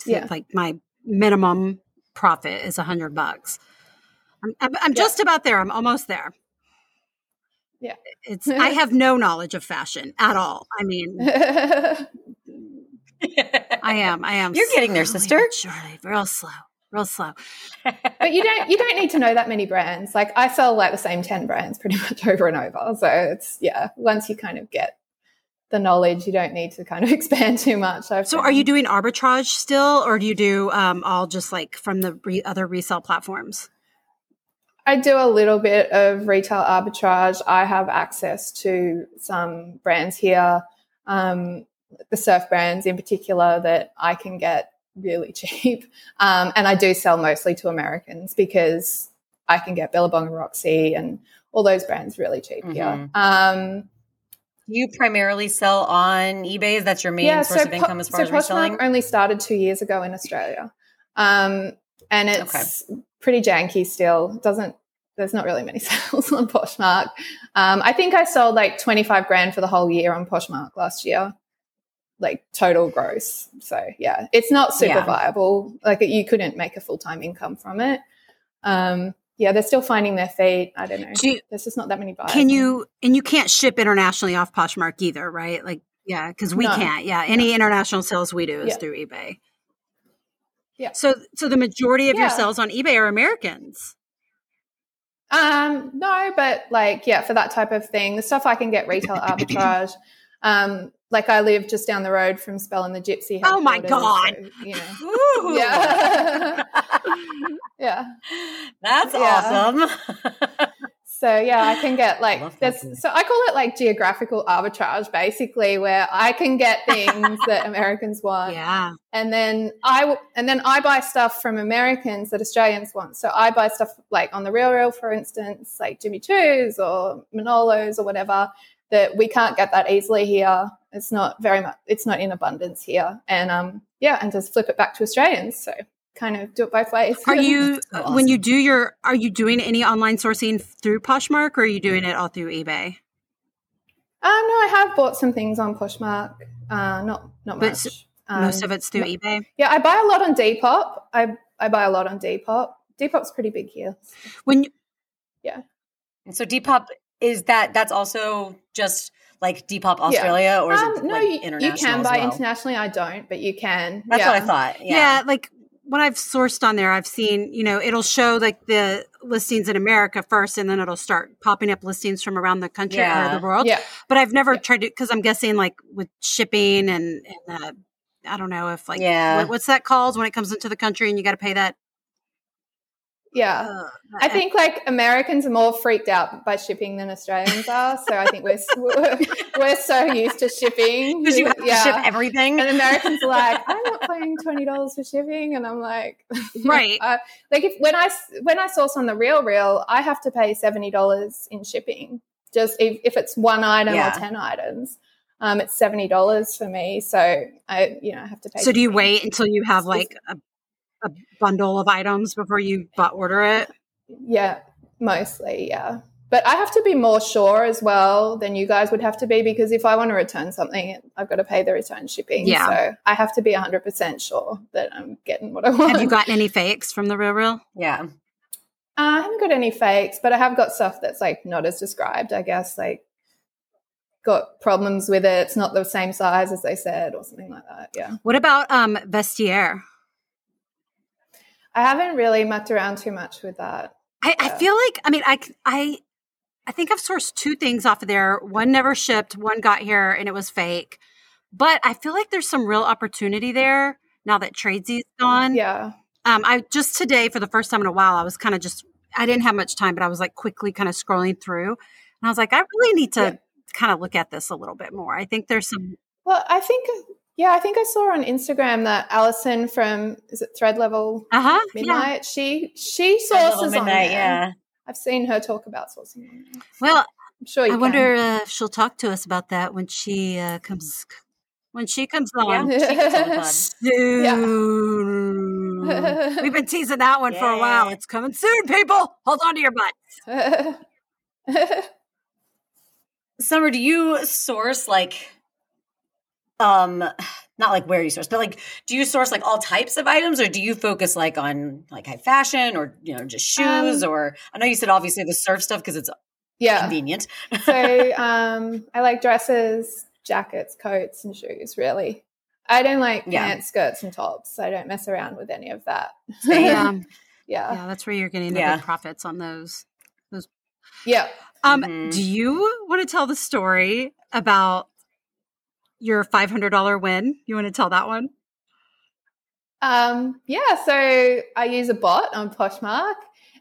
Speaker 2: to
Speaker 5: Yeah.
Speaker 2: like my minimum profit is a hundred bucks. I'm, I'm, I'm
Speaker 5: Yeah.
Speaker 2: just about there. I'm almost there.
Speaker 5: Yeah.
Speaker 2: it's. I have no knowledge of fashion at all. I mean, [laughs] I am. I am.
Speaker 1: You're getting there,
Speaker 2: slowly
Speaker 1: sister.
Speaker 2: but Surely, real slow, real slow.
Speaker 5: but you don't you don't need to know that many brands. Like I sell like the same ten brands pretty [laughs] much over and over. So it's yeah. Once you kind of get the knowledge, you don't need to kind of [laughs] expand too much. I've
Speaker 2: So, are you doing arbitrage still, or do you do um, all just like from the re- other resale platforms?
Speaker 5: I do a little bit of retail arbitrage. I have access to some brands here, um, the surf brands in particular, that I can get really [laughs] cheap. Um, and I do sell mostly to Americans because I can get Billabong and Roxy and all those brands really cheap here. Um,
Speaker 1: you primarily sell on eBay. Is that's your main source of
Speaker 5: Po-
Speaker 1: income as far
Speaker 5: so
Speaker 1: as reselling.
Speaker 5: Only started two years ago in Australia, um, and it's pretty janky still. Doesn't there's not really many [laughs] sales on Poshmark. Um, I think I sold like twenty five grand for the whole year on Poshmark last year, like total gross. So yeah, it's not super
Speaker 1: Yeah.
Speaker 5: viable. Like you couldn't make a full time income from it. Um, yeah, they're still finding their feet. I don't know.
Speaker 2: Do you-
Speaker 5: There's just not that many buyers.
Speaker 2: Can you and you can't ship internationally off Poshmark either, right? Like, yeah, because we
Speaker 5: No.
Speaker 2: can't. Yeah, any international sales we do is
Speaker 5: Yeah.
Speaker 2: through eBay.
Speaker 5: Yeah.
Speaker 2: So, so the majority of your sales on eBay are Americans.
Speaker 5: Um, no, but like, yeah, for that type of thing, the stuff I can get retail arbitrage. Um, like I live just down the road from Spell and the Gypsy.
Speaker 2: Oh my God.
Speaker 5: so, you know, [laughs] yeah, [laughs] yeah. [laughs]
Speaker 1: That's
Speaker 5: Yeah.
Speaker 1: awesome.
Speaker 5: So yeah, I can get [gasps] like there's so I call it like geographical arbitrage, basically, where I can get [laughs] things that Americans want,
Speaker 2: Yeah.
Speaker 5: and then I and then I buy stuff from Americans that Australians want. So I buy stuff like on the Real Real, for instance, like Jimmy Choo's or Manolos or whatever that we can't get that easily here. It's not very much. It's not in abundance here, and um yeah, and just flip it back to Australians. So kind of do it by ways.
Speaker 2: Are you [laughs]
Speaker 1: So
Speaker 2: when you do your are you doing any online sourcing through Poshmark or are you doing it all through eBay?
Speaker 5: Um, no, I have bought some things on Poshmark. Uh, not not
Speaker 2: But
Speaker 5: much.
Speaker 2: s-
Speaker 5: Um,
Speaker 2: Most of it's through eBay.
Speaker 5: Yeah, I buy a lot on Depop. I I buy a lot on Depop. Depop's pretty big here.
Speaker 2: When you,
Speaker 1: And so Depop is that that's also just like Depop Australia or is it
Speaker 5: Um, no,
Speaker 1: like
Speaker 5: you, you can buy
Speaker 1: well?
Speaker 5: internationally. I don't, but you can.
Speaker 1: That's
Speaker 5: yeah.
Speaker 1: what I thought.
Speaker 2: yeah.
Speaker 1: Yeah.
Speaker 2: like when I've sourced on there, I've seen, you know, it'll show like the listings in America first and then it'll start popping up listings from around the country or the world.
Speaker 5: Yeah,
Speaker 2: But I've never
Speaker 5: Yeah.
Speaker 2: tried to because I'm guessing like with shipping and, and uh, I don't know if like
Speaker 1: Yeah.
Speaker 2: what, what's that called when it comes into the country and you got to pay that.
Speaker 5: Yeah.
Speaker 2: Uh,
Speaker 5: I think like Americans are more freaked out by shipping than Australians are. So I think we're we're, [laughs] we're so used to shipping [laughs]
Speaker 1: Because you have to
Speaker 5: Yeah.
Speaker 1: ship everything.
Speaker 5: And Americans are like, [laughs] I'm not paying twenty dollars for shipping, and I'm like,
Speaker 2: Right.
Speaker 5: uh, like if when I when I source on the Real Real, I have to pay seventy dollars in shipping. Just if, if it's one item
Speaker 1: Yeah.
Speaker 5: or ten items, um, it's seventy dollars for me. So I, you know, I have to pay.
Speaker 2: so do you wait until you have like a, a bundle of items before you bu- order it?
Speaker 5: Yeah, mostly, yeah. but I have to be more sure as well than you guys would have to be because if I want to return something, I've got to pay the return shipping.
Speaker 2: Yeah.
Speaker 5: So I have to be 100% sure that I'm getting what I want.
Speaker 2: Have you gotten any fakes from the real real?
Speaker 1: Yeah.
Speaker 5: Uh, I haven't got any fakes, but I have got stuff that's like not as described, I guess. Like, got problems with it. It's not the same size as they said, or something like that. Yeah.
Speaker 2: What about um Vestiaire?
Speaker 5: I haven't really mucked around too much with that.
Speaker 2: I, I feel like I mean I I I think I've sourced two things off of there. One never shipped, one got here and it was fake. But I feel like there's some real opportunity there now that Tradesy's gone.
Speaker 5: Yeah.
Speaker 2: Um, I just today for the first time in a while, I was kind of just I didn't have much time, but I was like quickly kind of scrolling through, and I was like, I really need to
Speaker 5: Yeah.
Speaker 2: kind of look at this a little bit more. I think there's some.
Speaker 5: Well, I think, yeah, I think I saw on Instagram that Alison from, is it Thread Level
Speaker 2: Uh huh. Yeah.
Speaker 5: Midnight? She she
Speaker 1: Little
Speaker 5: sources on
Speaker 1: midnight,
Speaker 5: there.
Speaker 1: yeah.
Speaker 5: I've seen her talk about sourcing.
Speaker 2: Well,
Speaker 5: I'm sure you
Speaker 2: I
Speaker 5: can.
Speaker 2: wonder uh, if she'll talk to us about that when she uh, comes when she comes on.
Speaker 1: Yeah, [laughs] she gets on the pod. [laughs]
Speaker 2: Soon. We've been teasing that one for a while. It's coming soon, people. Hold on to your butts. [laughs]
Speaker 1: Summer, do you source like um not like where you source, but like do you source like all types of items or do you focus like on like high fashion or you know just shoes
Speaker 5: Um,
Speaker 1: or I know you said obviously the surf stuff because it's
Speaker 5: yeah.
Speaker 1: convenient.
Speaker 5: so [laughs] um, I like dresses, jackets, coats, and shoes. Really, I don't like
Speaker 1: Yeah.
Speaker 5: pants, skirts, and tops. I don't mess around with any of that. [laughs]
Speaker 2: Yeah, [laughs]
Speaker 5: yeah,
Speaker 2: yeah, that's where you're getting the
Speaker 1: Yeah.
Speaker 2: big profits on those.
Speaker 5: Those Yeah.
Speaker 2: Um,
Speaker 1: Mhm.
Speaker 2: do you want to tell the story about your five hundred dollar win? You want to tell that one?
Speaker 5: Um, yeah, so I use a bot on Poshmark,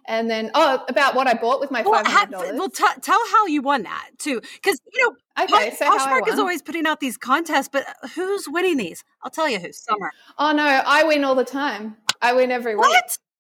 Speaker 5: and then oh, about what I bought with my
Speaker 2: Well,
Speaker 5: five
Speaker 2: ha-
Speaker 5: hundred dollars.
Speaker 2: well t- tell how you won that too, because you know
Speaker 5: okay,
Speaker 2: Posh-
Speaker 5: so
Speaker 2: Poshmark is always putting out these contests, but who's winning these? I'll tell you who. Summer.
Speaker 5: Oh no, I win all the time. I win every week.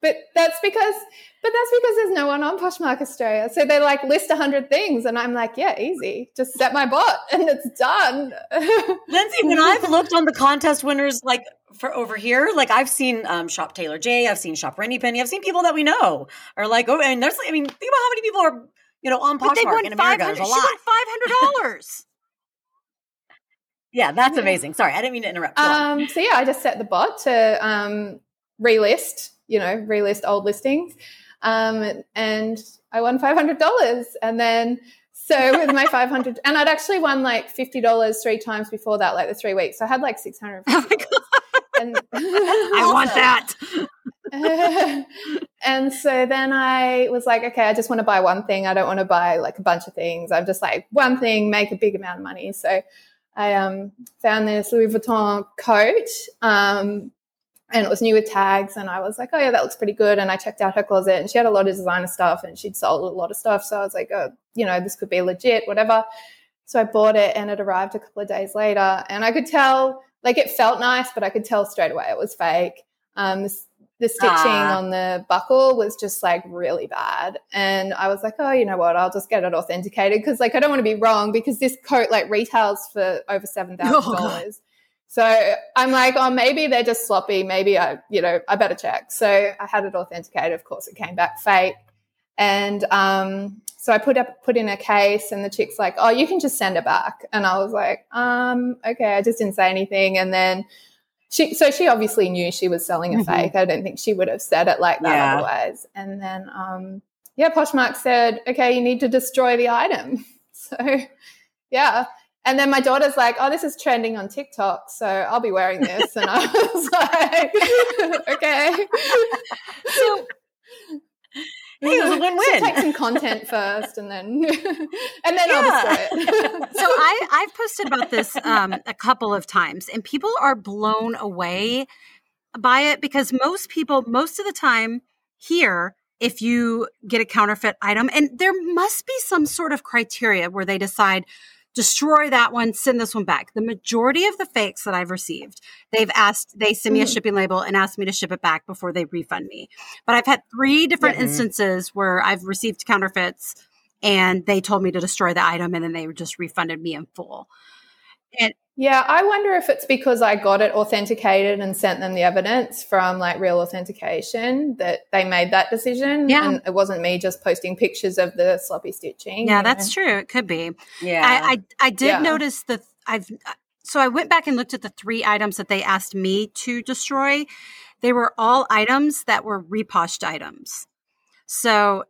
Speaker 2: What?
Speaker 5: But that's because, but that's because there's no one on Poshmark Australia. So they like list a hundred things, and I'm like, yeah, easy. Just set my bot, [laughs] and it's done. [laughs]
Speaker 1: Lindsey, when I've looked on the contest winners like for over here, like I've seen um, Shop Taylor J, I've seen Shop Rennie Penny, I've seen people that we know are like, oh, and there's, I mean, think about how many people are, you know, on
Speaker 2: But
Speaker 1: Poshmark
Speaker 2: won
Speaker 1: in
Speaker 2: five
Speaker 1: America. There's
Speaker 2: She
Speaker 1: a lot.
Speaker 2: won five hundred dollars. [laughs]
Speaker 1: Yeah, that's amazing. Sorry, I didn't mean to interrupt.
Speaker 5: Um, so yeah, I just set the bot to um, relist, you know, relist old listings, um, and I won five hundred dollars, and then. So with my [laughs] 500 and I'd actually won like $50 three times before that like the 3 weeks. So I had like $600.
Speaker 2: Oh
Speaker 5: and [laughs]
Speaker 2: I want [laughs] that.
Speaker 5: and so then I was like, okay, I just want to buy one thing. I don't want to buy like a bunch of things. I'm just like one thing, make a big amount of money. So I um, found this Louis Vuitton coat, um, and it was new with tags. And I was like, oh yeah, that looks pretty good. And I checked out her closet, and she had a lot of designer stuff, and she'd sold a lot of stuff. So I was like, oh, you know, this could be legit, whatever. So I bought it, and it arrived a couple of days later, and I could tell, like, it felt nice, but I could tell straight away it was fake. Um, the stitching
Speaker 1: Ah.
Speaker 5: on the buckle was just like really bad. And I was like, oh, you know what? I'll just get it authenticated because like I don't want to be wrong because this coat like retails for over seven thousand [laughs]
Speaker 2: Oh,
Speaker 5: dollars. So I'm like, oh, maybe they're just sloppy. Maybe I, you know, I better check. So I had it authenticated. Of course, it came back fake. And um, so I put up put in a case, and the chick's like, "Oh, you can just send it back." And I was like, "Um, okay." I just didn't say anything, and then she, so she obviously knew she was selling a
Speaker 2: Mhm.
Speaker 5: fake. I don't think she would have said it like that
Speaker 1: Yeah.
Speaker 5: otherwise. And then, um, yeah, Poshmark said, "Okay, you need to destroy the item." [laughs] So, yeah. And then my daughter's like, "Oh, this is trending on TikTok, so I'll be wearing this." And I was like, [laughs] "Okay."
Speaker 2: So
Speaker 1: Hey, it was a
Speaker 5: So
Speaker 1: win-win.
Speaker 5: take some [laughs] content first, and then [laughs] and then I'll
Speaker 1: Yeah.
Speaker 5: destroy it.
Speaker 2: so I I've posted about this um, a couple of times, and people are blown away by it because most people, most of the time here, if you get a counterfeit item, and there must be some sort of criteria where they decide destroy that one, send this one back. The majority of the fakes that I've received, they've asked, they send me a
Speaker 5: Mhm.
Speaker 2: shipping label and ask me to ship it back before they refund me. But I've had three different.
Speaker 1: Mhm.
Speaker 2: instances where I've received counterfeits and they told me to destroy the item and then they just refunded me in full. And
Speaker 5: Yeah, I wonder if it's because I got it authenticated and sent them the evidence from like real authentication that they made that decision.
Speaker 2: Yeah.
Speaker 5: And it wasn't me just posting pictures of the sloppy stitching.
Speaker 2: Yeah,
Speaker 5: you
Speaker 2: that's
Speaker 5: know?
Speaker 2: true. It could be.
Speaker 1: Yeah.
Speaker 2: I, I I did
Speaker 5: Yeah.
Speaker 2: notice the I've uh, so I went back and looked at the three items that they asked me to destroy. They were all items that were reposhed items. So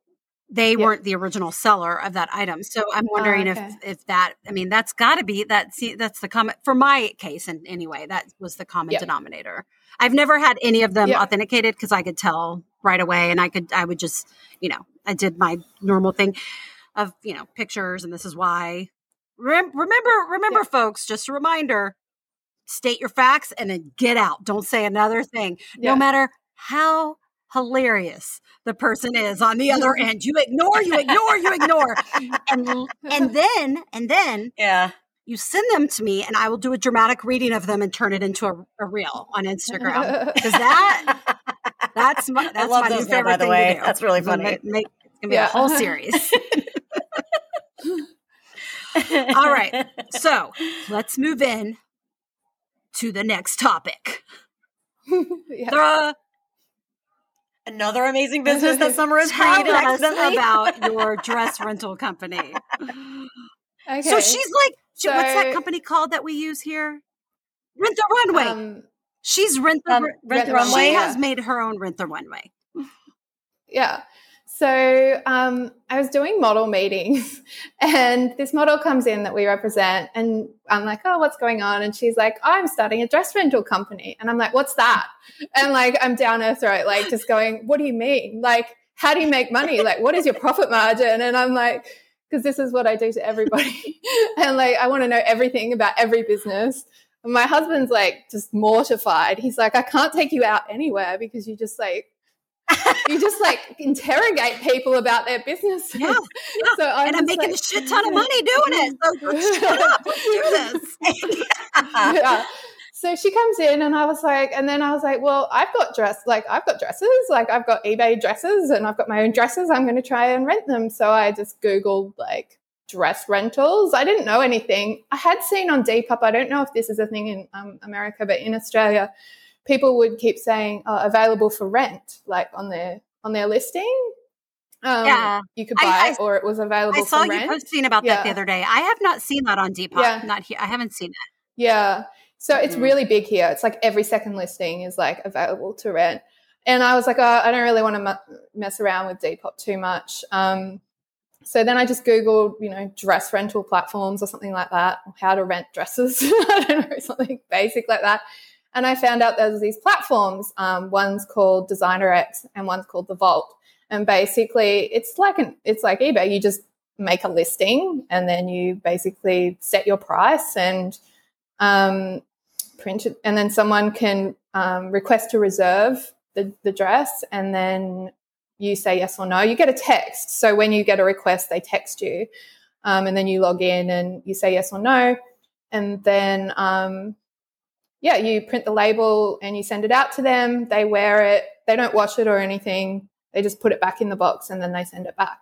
Speaker 2: they
Speaker 5: Yeah.
Speaker 2: weren't the original seller of that item. So I'm oh, wondering
Speaker 5: okay.
Speaker 2: if if that I mean that's got to be that see that's the common for my case and anyway that was the common
Speaker 5: Yeah.
Speaker 2: denominator. I've never had any of them
Speaker 5: Yeah.
Speaker 2: authenticated because I could tell right away and I could I would just you know I did my normal thing of you know pictures and this is why Rem- remember remember folks just a reminder state your facts and then get out don't say another thing no matter how hilarious the person is on the other [laughs] end you ignore you ignore you ignore and and [laughs] then and then
Speaker 1: yeah.
Speaker 2: you send them to me and i will do a dramatic reading of them and turn it into a, a reel on instagram [laughs] because that that's my that's my
Speaker 1: those
Speaker 2: new favorite
Speaker 1: by the
Speaker 2: thing
Speaker 1: way.
Speaker 2: to do.
Speaker 1: That's really funny.
Speaker 2: make- make- it's gonna be
Speaker 5: Yeah.
Speaker 2: a whole series all right so let's move in to the next topic
Speaker 5: yeah.
Speaker 2: The
Speaker 1: Another amazing business that Summer has
Speaker 2: tell
Speaker 1: created
Speaker 2: us about [laughs] your dress rental company
Speaker 5: Okay.
Speaker 2: so she's like she- what's that company called that we use here rent the runway
Speaker 5: Um,
Speaker 2: she's rent the,
Speaker 1: Um,
Speaker 2: Ru-
Speaker 1: Rent the
Speaker 5: Runway,
Speaker 2: she
Speaker 1: Runway.
Speaker 2: has made her own rent the runway
Speaker 5: yeah. So um, I was doing model meetings, [laughs] and this model comes in that we represent, and I'm like, "Oh, what's going on?" And she's like, "I'm starting a dress rental company," and I'm like, "What's that?" And like, I'm down her throat, like, just going, "What do you mean? Like, how do you make money? Like, what is your profit margin?" And I'm like, "Because this is what I do to everybody, [laughs] and like, I want to know everything about every business." And my husband's like just mortified. He's like, "I can't take you out anywhere because you just like." [laughs] you just like interrogate people about their business.
Speaker 2: Yeah, [laughs]
Speaker 5: So I'm
Speaker 2: and i'm making
Speaker 5: like-
Speaker 2: a shit ton of money doing it so [laughs] shut up let's do this
Speaker 5: yeah. So she comes in and I was like, and then I was like, well, I've got dress, like I've got dresses, like I've got eBay dresses and I've got my own dresses. I'm going to try and rent them. So I just Googled like dress rentals. I didn't know anything. I had seen on Depop, I don't know if this is a thing in um, America, but in Australia, people would keep saying uh, available for rent, like on their, on their listing. Um,
Speaker 2: Yeah.
Speaker 5: You could buy
Speaker 2: I-
Speaker 5: it or it was available for rent.
Speaker 2: i saw you
Speaker 5: rent.
Speaker 2: posting about that the other day i have not seen that on depop
Speaker 5: Yeah.
Speaker 2: not here i haven't seen it
Speaker 5: Yeah. So it's
Speaker 1: Mhm.
Speaker 5: really big here. It's like every second listing is like available to rent. And I was like, oh, I don't really want to mu- mess around with Depop too much. Um, so then I just Googled, you know, dress rental platforms or something like that, how to rent dresses. [laughs] I don't know, something basic like that. And I found out there's these platforms. Um, one's called Designerex and one's called The Volte. And basically, it's like an it's like eBay. You just make a listing and then you basically set your price and um, print it, and then someone can um, request to reserve the, the dress, and then you say yes or no. You get a text. So when you get a request, they text you, um, and then you log in and you say yes or no, and then um, yeah, you print the label and you send it out to them. They wear it. They don't wash it or anything. They just put it back in the box and then they send it back.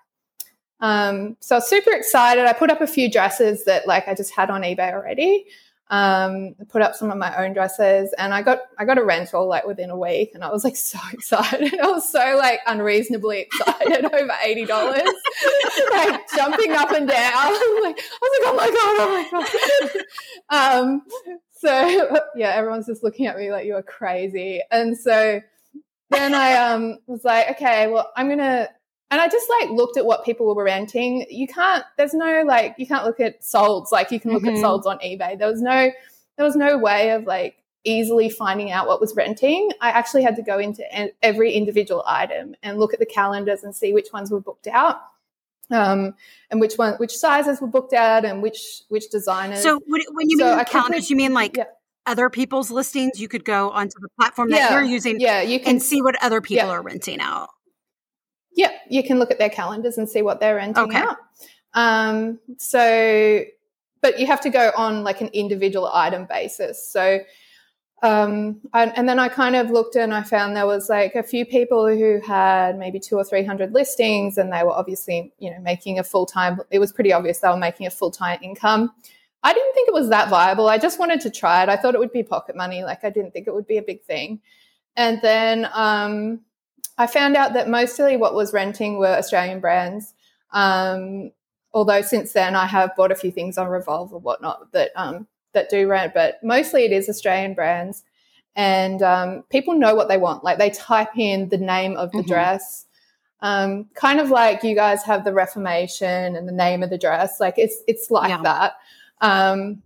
Speaker 5: Um, so I was super excited. I put up a few dresses that like I just had on eBay already. Um, put up some of my own dresses and I got I got a rental like within a week and I was like [laughs] so excited. I was so like unreasonably excited [laughs] over eighty dollars. [laughs] like jumping up and down. like I was like, oh my god, oh my god. um so [laughs] yeah, everyone's just looking at me like you are crazy. And so then I [laughs] um was like, okay, well I'm gonna and I just like looked at what people were renting. You can't. There's no like. You can't look at solds like you can look
Speaker 2: Mhm.
Speaker 5: at solds on eBay. There was no. There was no way of like easily finding out what was renting. I actually had to go into every individual item and look at the calendars and see which ones were booked out, um, and which one, which sizes were booked out, and which which designers.
Speaker 2: so when, when you
Speaker 5: So
Speaker 2: mean
Speaker 5: I
Speaker 2: calendars you mean like
Speaker 5: yeah.
Speaker 2: other people's listings you could go onto the platform that
Speaker 5: Yeah.
Speaker 2: you're using
Speaker 5: yeah, you can
Speaker 2: and see what other people
Speaker 5: Yeah.
Speaker 2: are renting out
Speaker 5: Yeah, you can look at their calendars and see what they're renting
Speaker 2: Okay.
Speaker 5: out. Um, so, but you have to go on like an individual item basis. So, um, and, and then I kind of looked and I found there was like a few people who had maybe two or three hundred listings, and they were obviously you know making a full time. It was pretty obvious they were making a full time income. I didn't think it was that viable. I just wanted to try it. I thought it would be pocket money. Like I didn't think it would be a big thing. And then um, I found out that mostly what was renting were Australian brands. Um, although since then I have bought a few things on Revolve or whatnot that um, that do rent, but mostly it is Australian brands. And um, people know what they want. Like they type in the name of the
Speaker 1: Mhm.
Speaker 5: dress, um, kind of like you guys have the Reformation and the name of the dress. Like it's it's like
Speaker 2: Yeah.
Speaker 5: that. Um,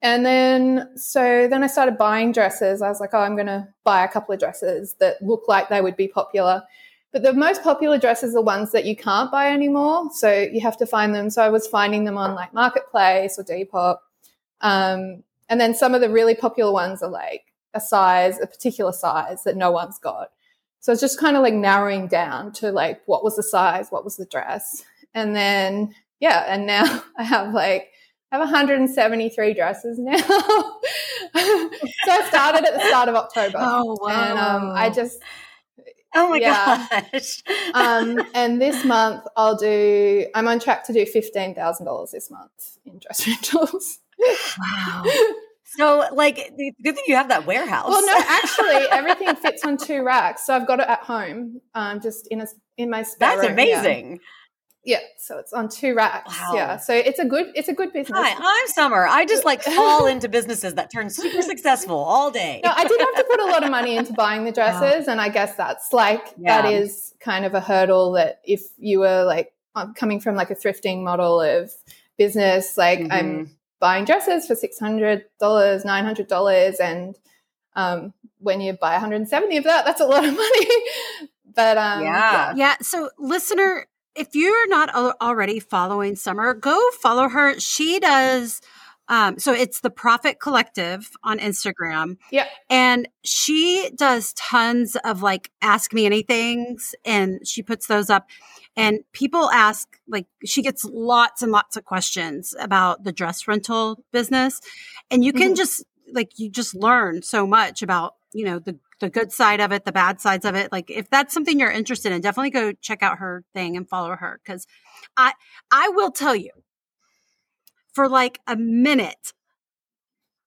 Speaker 5: and then so then I started buying dresses. I was like, oh, I'm going to buy a couple of dresses that look like they would be popular. But the most popular dresses are ones that you can't buy anymore. So you have to find them. So I was finding them on like Marketplace or Depop. Um, and then some of the really popular ones are like a size, a particular size that no one's got. So it's just kind of like narrowing down to like what was the size, what was the dress. And then, yeah, and now [laughs] I have like, I have 173 dresses now. [laughs] so I started at the start of October.
Speaker 2: Oh,
Speaker 5: And um, I just,
Speaker 1: Oh my
Speaker 5: Yeah.
Speaker 1: gosh. [laughs]
Speaker 5: um, and this month I'll do, I'm on track to do $15,000 this month in dress rentals.
Speaker 2: Wow.
Speaker 1: so, like, the good thing you have that warehouse.
Speaker 5: Well, no, actually, everything [laughs] fits on two racks, so I've got it at home, um, just in a in my spare
Speaker 1: That's
Speaker 5: room,
Speaker 1: amazing.
Speaker 5: Yeah. so it's on two racks.
Speaker 1: Wow.
Speaker 5: Yeah, so it's a good it's a good business.
Speaker 1: Hi, I'm Summer. I just like fall [laughs] into businesses that turn super successful all day.
Speaker 5: No, I did have to put a lot of money into buying the [laughs] dresses, and I guess that's like
Speaker 1: Yeah.
Speaker 5: that is kind of a hurdle that if you were like coming from like a thrifting model of business, like
Speaker 1: Mhm.
Speaker 5: I'm buying dresses for six hundred dollars, nine hundred dollars, and um, when you buy 170 of that, that's a lot of money. [laughs] but um,
Speaker 1: Yeah.
Speaker 2: Yeah. So, listener, if you're not already following Summer, go follow her. She does. Um, so it's the Profit Collective on Instagram.
Speaker 5: Yeah.
Speaker 2: And she does tons of like ask me anythings and she puts those up. And people ask, like, she gets lots and lots of questions about the dress rental business. And you can
Speaker 5: Mhm.
Speaker 2: just, like, you just learn so much about, you know, the, the good side of it, the bad sides of it. Like, if that's something you're interested in, definitely go check out her thing and follow her. Cause I, I will tell you for like a minute,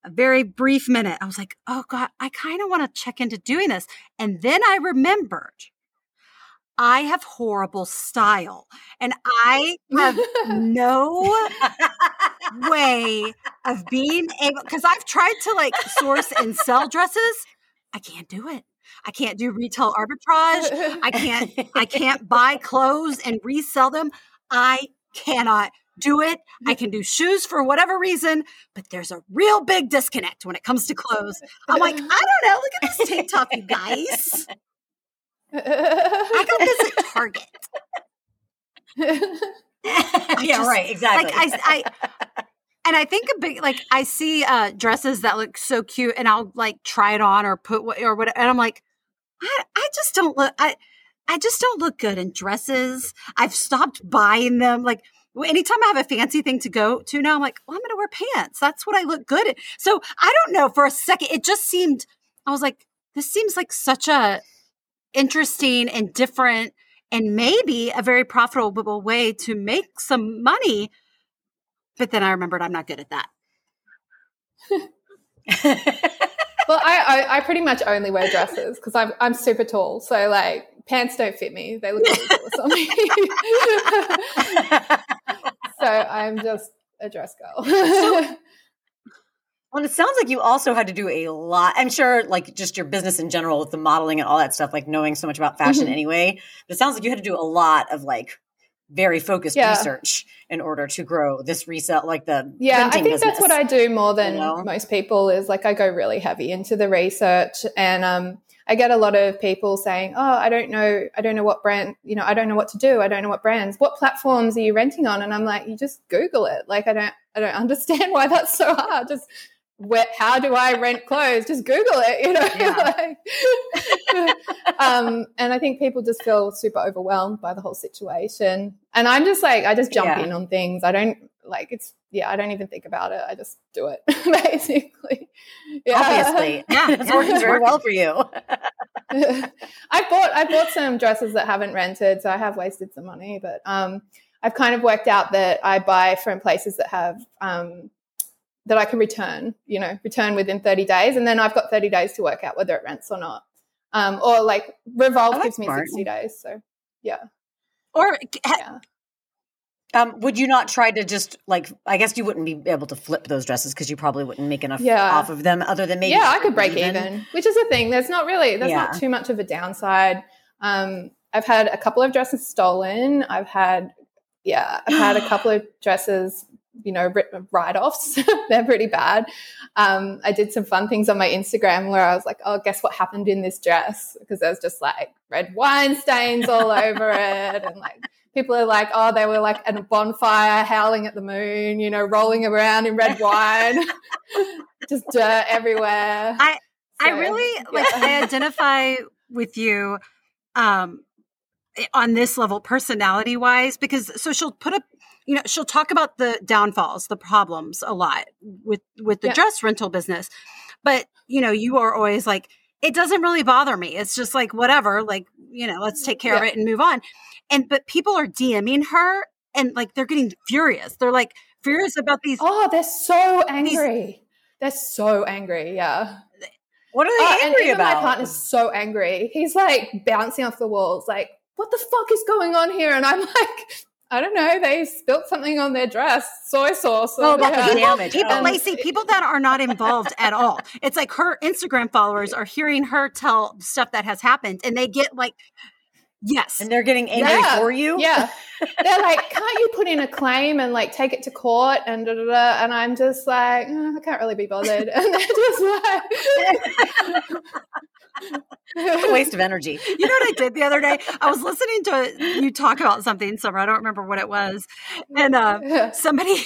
Speaker 2: a very brief minute, I was like, oh God, I kind of want to check into doing this. And then I remembered I have horrible style and I have no way of being able, because I've tried to like source and sell dresses. I can't do it. I can't do retail arbitrage. I can't I can't buy clothes and resell them. I cannot do it. I can do shoes for whatever reason, but there's a real big disconnect when it comes to clothes. I'm like, I don't know. Look at this tank top, you guys. [laughs] I got this at Target. [laughs]
Speaker 1: yeah,
Speaker 2: just-
Speaker 1: right. Exactly.
Speaker 2: Like I, I and I think a big like I see uh dresses that look so cute, and I'll like try it on or put what or whatever, and I'm like, I, I just don't look. I I just don't look good in dresses. I've stopped buying them. Like anytime I have a fancy thing to go to now, I'm like, well, I'm going to wear pants. That's what I look good in. So I don't know. For a second, it just seemed. I was like, this seems like such a interesting and different and maybe a very profitable way to make some money. But then I remembered I'm not good at that. [laughs]
Speaker 5: well, I, I I pretty much only wear dresses because I'm I'm super tall, so like pants don't fit me; they look ridiculous on me. so I'm just a dress girl.
Speaker 1: Well, it sounds like you also had to do a lot. I'm sure, like just your business in general with the modeling and all that stuff, like knowing so much about fashion
Speaker 5: Mhm.
Speaker 1: anyway. But it sounds like you had to do a lot of like very focused
Speaker 5: Yeah.
Speaker 1: research in order to grow this resale, like the
Speaker 5: yeah, I think that's what. I do more than
Speaker 1: know?
Speaker 5: most people. Is like I go really heavy into the research, and um, I get a lot of people saying, "Oh, I don't know, I don't know what brand, you know, I don't know what to do. I don't know what brands. What platforms are you renting on?" And I'm like, "You just Google it. Like I don't, I don't [laughs] understand why that's so hard. Just where, how do I rent clothes? Just Google it, you know." [laughs] Like- [laughs] um, and I think people just feel super overwhelmed by the whole situation. And I'm just like, I just jump
Speaker 1: Yeah.
Speaker 5: in on things. I don't like it's. Yeah, I don't even think about it. I just do it [laughs] basically. Yeah.
Speaker 1: Obviously,
Speaker 2: Yeah,
Speaker 1: it's
Speaker 2: yeah,
Speaker 1: working very well for you.
Speaker 5: I bought I bought some dresses that haven't rented, so I have wasted some money. But um, I've kind of worked out that I buy from places that have um, that I can return, you know, return within 30 days. And then I've got 30 days to work out whether it rents or not. Um, or like Revolve
Speaker 1: Oh,
Speaker 5: gives me
Speaker 1: smart.
Speaker 5: 60 days. So yeah.
Speaker 2: Or
Speaker 5: Yeah.
Speaker 1: Um, would you not try to just like? I guess you wouldn't be able to flip those dresses because you probably wouldn't make enough
Speaker 5: Yeah.
Speaker 1: off of them, other than maybe.
Speaker 5: yeah, I could break even. which is the thing. There's not really, there's not too much of a downside. Um, I've had a couple of dresses stolen. I've had, yeah, I've had a couple of dresses, you know, write offs. [laughs] They're pretty bad. Um, I did some fun things on my Instagram where I was like, oh, guess what happened in this dress? Because there was just like red wine stains all [laughs] over it. And like, people are like, oh, they were like at a bonfire howling at the moon, you know, rolling around in red wine, [laughs] just dirt everywhere.
Speaker 2: I- I
Speaker 5: So,
Speaker 2: really like, I identify with you um on this level personality wise because so she'll put up you know she'll talk about the downfalls the problems a lot with with the
Speaker 5: Yeah.
Speaker 2: dress rental business but you know you are always like it doesn't really bother me it's just like whatever like you know let's take care of it and move on and but people are dming her and like they're getting furious they're like furious about these
Speaker 5: Oh, they're so angry. They're so angry. Yeah.
Speaker 1: What are they
Speaker 5: Oh, and
Speaker 1: angry
Speaker 5: even
Speaker 1: about?
Speaker 5: my partner's so angry. He's like bouncing off the walls, like, what the fuck is going on here? And I'm [laughs] like, I don't know. They spilt something on their dress, soy sauce.
Speaker 1: Oh,
Speaker 5: on
Speaker 1: about the
Speaker 5: their-
Speaker 1: damage.
Speaker 2: People,
Speaker 1: Um,
Speaker 2: Lacey, people that are not involved at all. It's like her Instagram followers are hearing her tell stuff that has happened, and they get like, yes,
Speaker 1: and they're getting angry
Speaker 5: Yeah.
Speaker 1: for you.
Speaker 5: Yeah. [laughs] They're like, can't you put in a claim and like take it to court and da da da? And I'm just like, "Uh, I can't really be bothered. [laughs] And they're just like,
Speaker 1: a waste of energy. [laughs]
Speaker 2: you know what I did the other day? I was listening to you talk about something, Summer. I don't remember what it was, and uh, somebody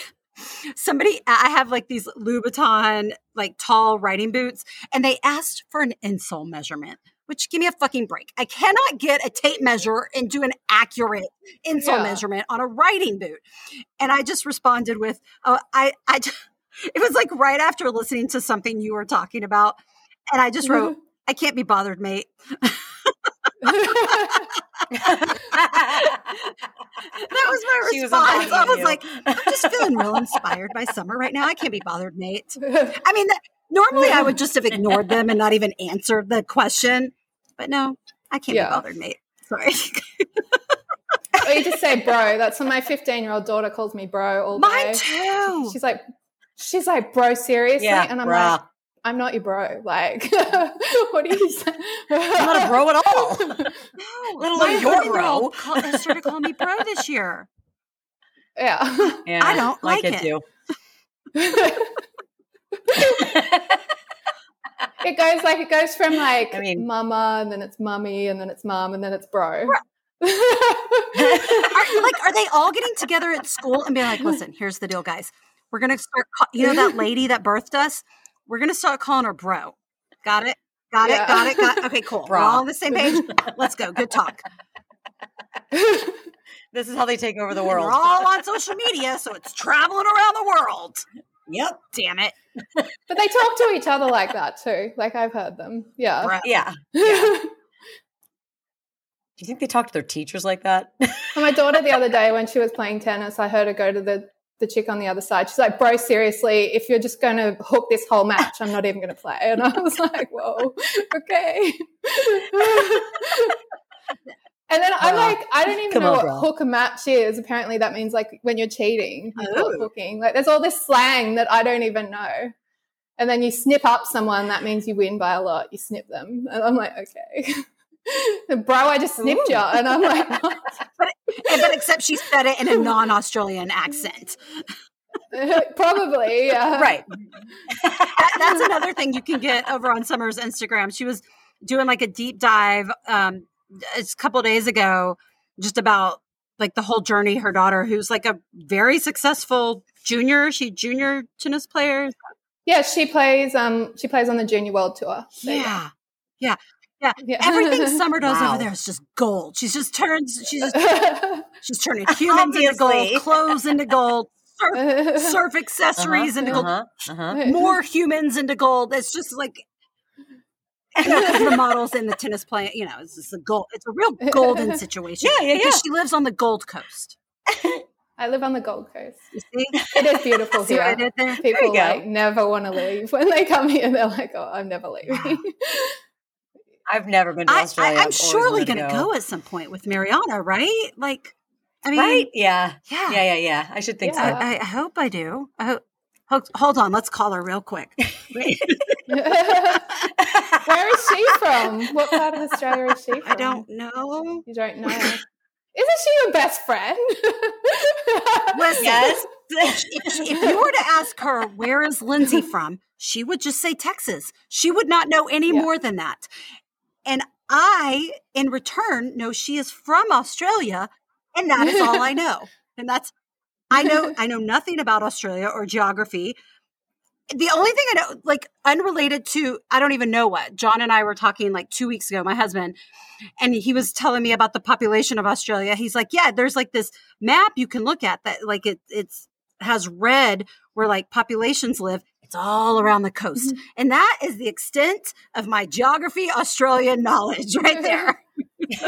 Speaker 2: somebody i have like these louboutin like tall riding boots and they asked for an insole measurement which give me a fucking break. I cannot get a tape measure and do an accurate insole
Speaker 5: Yeah.
Speaker 2: measurement on a riding boot. And i just responded with oh i i [laughs] it was like right after listening to something you were talking about. And i just wrote [laughs] i can't be bothered mate. [laughs] That was my
Speaker 1: She was
Speaker 2: response. i was
Speaker 1: you.
Speaker 2: like i'm just feeling real inspired by summer right now. I can't be bothered mate. I mean, that, normally I would just have ignored them and not even answered the question, but no, I can't
Speaker 5: Yeah.
Speaker 2: be bothered, mate. Sorry.
Speaker 5: or you just say bro. That's what my 15 year old daughter calls me bro all day.
Speaker 2: Mine too.
Speaker 5: She's like, she's like, bro, seriously?
Speaker 1: yeah,
Speaker 5: and I'm
Speaker 1: bruh.
Speaker 5: like, I'm not your bro. Like, [laughs] what are you saying?
Speaker 1: I'm not a bro at all. [laughs]
Speaker 2: No,
Speaker 1: Let alone your
Speaker 2: 11-year-old
Speaker 1: bro.
Speaker 2: Call, uh, started calling me bro this year. [laughs]
Speaker 5: yeah.
Speaker 1: Yeah,
Speaker 2: I don't
Speaker 1: my
Speaker 2: like
Speaker 1: kid
Speaker 2: it.
Speaker 5: It goes like it goes from like
Speaker 1: I mean-
Speaker 5: mama and then it's mummy and then it's mom and then it's bro. [laughs]
Speaker 2: Are, like, are they all getting together at school and being like, listen, here's the deal, guys. We're going to start, ca- you know, that lady that birthed us? We're going to start calling her bro. Got it? Got
Speaker 5: Yeah.
Speaker 2: it? Got it? Got Okay, cool. We're all on the same page. Let's go. Good talk. [laughs]
Speaker 1: This is how they take over the world.
Speaker 2: We're
Speaker 1: world.
Speaker 2: all on [laughs] social media, so it's traveling around the world.
Speaker 1: Yep.
Speaker 2: Damn it. [laughs]
Speaker 5: but they talk to each other like that too. Like I've heard them. Yeah.
Speaker 2: Bro.
Speaker 1: Yeah. [laughs] Do you think they talk to their teachers like that?
Speaker 5: My daughter the other day when she was playing [laughs] tennis, I heard her go to the the chick on the other side. She's like, "Bro, seriously, if you're just going to hook this whole match, I'm not even going to play." And I was like, "Whoa, okay." And then I'm like, I don't even
Speaker 1: Come
Speaker 5: know
Speaker 1: on,
Speaker 5: what hook a match is. Apparently, that means like when you're cheating, you call it
Speaker 2: Oh.
Speaker 5: hooking. Like, there's all this slang that I don't even know. And then you snip up someone, that means you win by a lot. You snip them, and I'm like, okay. [laughs] Bro, I just snipped you, and I'm like, what? [laughs]
Speaker 2: And- but except she said it in a non-Australian accent. [laughs]
Speaker 5: Probably, yeah.
Speaker 1: right.
Speaker 2: That, that's another thing you can get over on Summer's Instagram. She was doing like a deep dive um, a couple days ago, just about like the whole journey. Her daughter, who's like a very successful junior, she junior tennis player.
Speaker 5: Yeah, she plays. Um, she plays on the Junior World Tour. So,
Speaker 2: Yeah, yeah.
Speaker 5: yeah.
Speaker 2: Everything [laughs] Summer does
Speaker 1: Wow.
Speaker 2: over there is just gold. She's just turns. She's just [laughs] she's turning humans into gold, clothes into gold, surf, [laughs] surf accessories into gold,
Speaker 1: Uh-huh. Uh-huh.
Speaker 2: more humans into gold. It's just like you know, 'cause the models in the tennis play, you know, it's just a gold. It's a real golden [laughs] situation.
Speaker 1: Yeah, yeah,
Speaker 2: Because
Speaker 1: yeah.
Speaker 2: she lives on the Gold Coast. [laughs]
Speaker 5: I live on the Gold Coast.
Speaker 2: You see?
Speaker 5: It is beautiful [laughs]
Speaker 2: See
Speaker 5: here.
Speaker 2: did there?
Speaker 5: People
Speaker 1: go.
Speaker 5: like never want to leave when they come here. They're like, "Oh, I'm never leaving."
Speaker 1: I've never been to Australia.
Speaker 2: I,
Speaker 1: I've
Speaker 2: I'm surely
Speaker 1: wanted to
Speaker 2: going to go. at some point with Mariana, right? Like, I mean,
Speaker 1: right? Yeah.
Speaker 2: Yeah.
Speaker 1: Yeah, yeah, yeah. I should think
Speaker 5: Yeah.
Speaker 1: so.
Speaker 2: I, I hope I do. I hope. Hold, hold on, let's call her real quick. Wait, [laughs]
Speaker 5: Where is she from? What part of Australia is she from?
Speaker 2: I don't know.
Speaker 5: You don't know. Isn't she your best friend?
Speaker 2: Listen,
Speaker 1: yes.
Speaker 2: if, if you were to ask her where is Lindsey from, she would just say Texas. She would not know any
Speaker 5: Yeah.
Speaker 2: more than that. And I, in return, know she is from Australia, and that is all I [laughs] know. And that's I know I know nothing about Australia or geography. The only thing I know, like unrelated to, I don't even know what. John and I were talking like two weeks ago, my husband, and he was telling me about the population of Australia. He's like, Yeah, there's like this map you can look at that like it it's has red where like populations live. It's all around the coast. Mm-hmm. And that is the extent of my geography Australian knowledge right there. [laughs]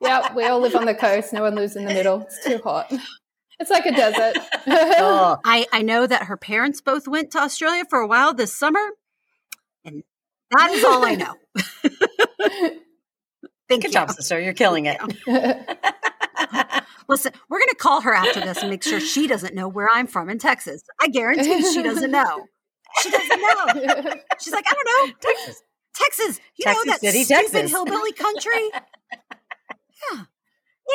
Speaker 5: yeah, we all live on the coast. No one lives in the middle. It's too hot. It's like a desert.
Speaker 1: oh, [laughs] [laughs]
Speaker 2: I, I know that her parents both went to Australia for a while this summer. And that is all I know. [laughs] Thank
Speaker 1: good
Speaker 2: you.
Speaker 1: job, sister. You're killing it.
Speaker 2: Listen, we're going to call her after this and make sure she doesn't know where I'm from in Texas. I guarantee she doesn't know. She doesn't know. She's like, I don't know.
Speaker 1: Texas.
Speaker 2: Texas. You
Speaker 1: Texas
Speaker 2: know that
Speaker 1: City,
Speaker 2: stupid
Speaker 1: Texas.
Speaker 2: hillbilly country? Yeah.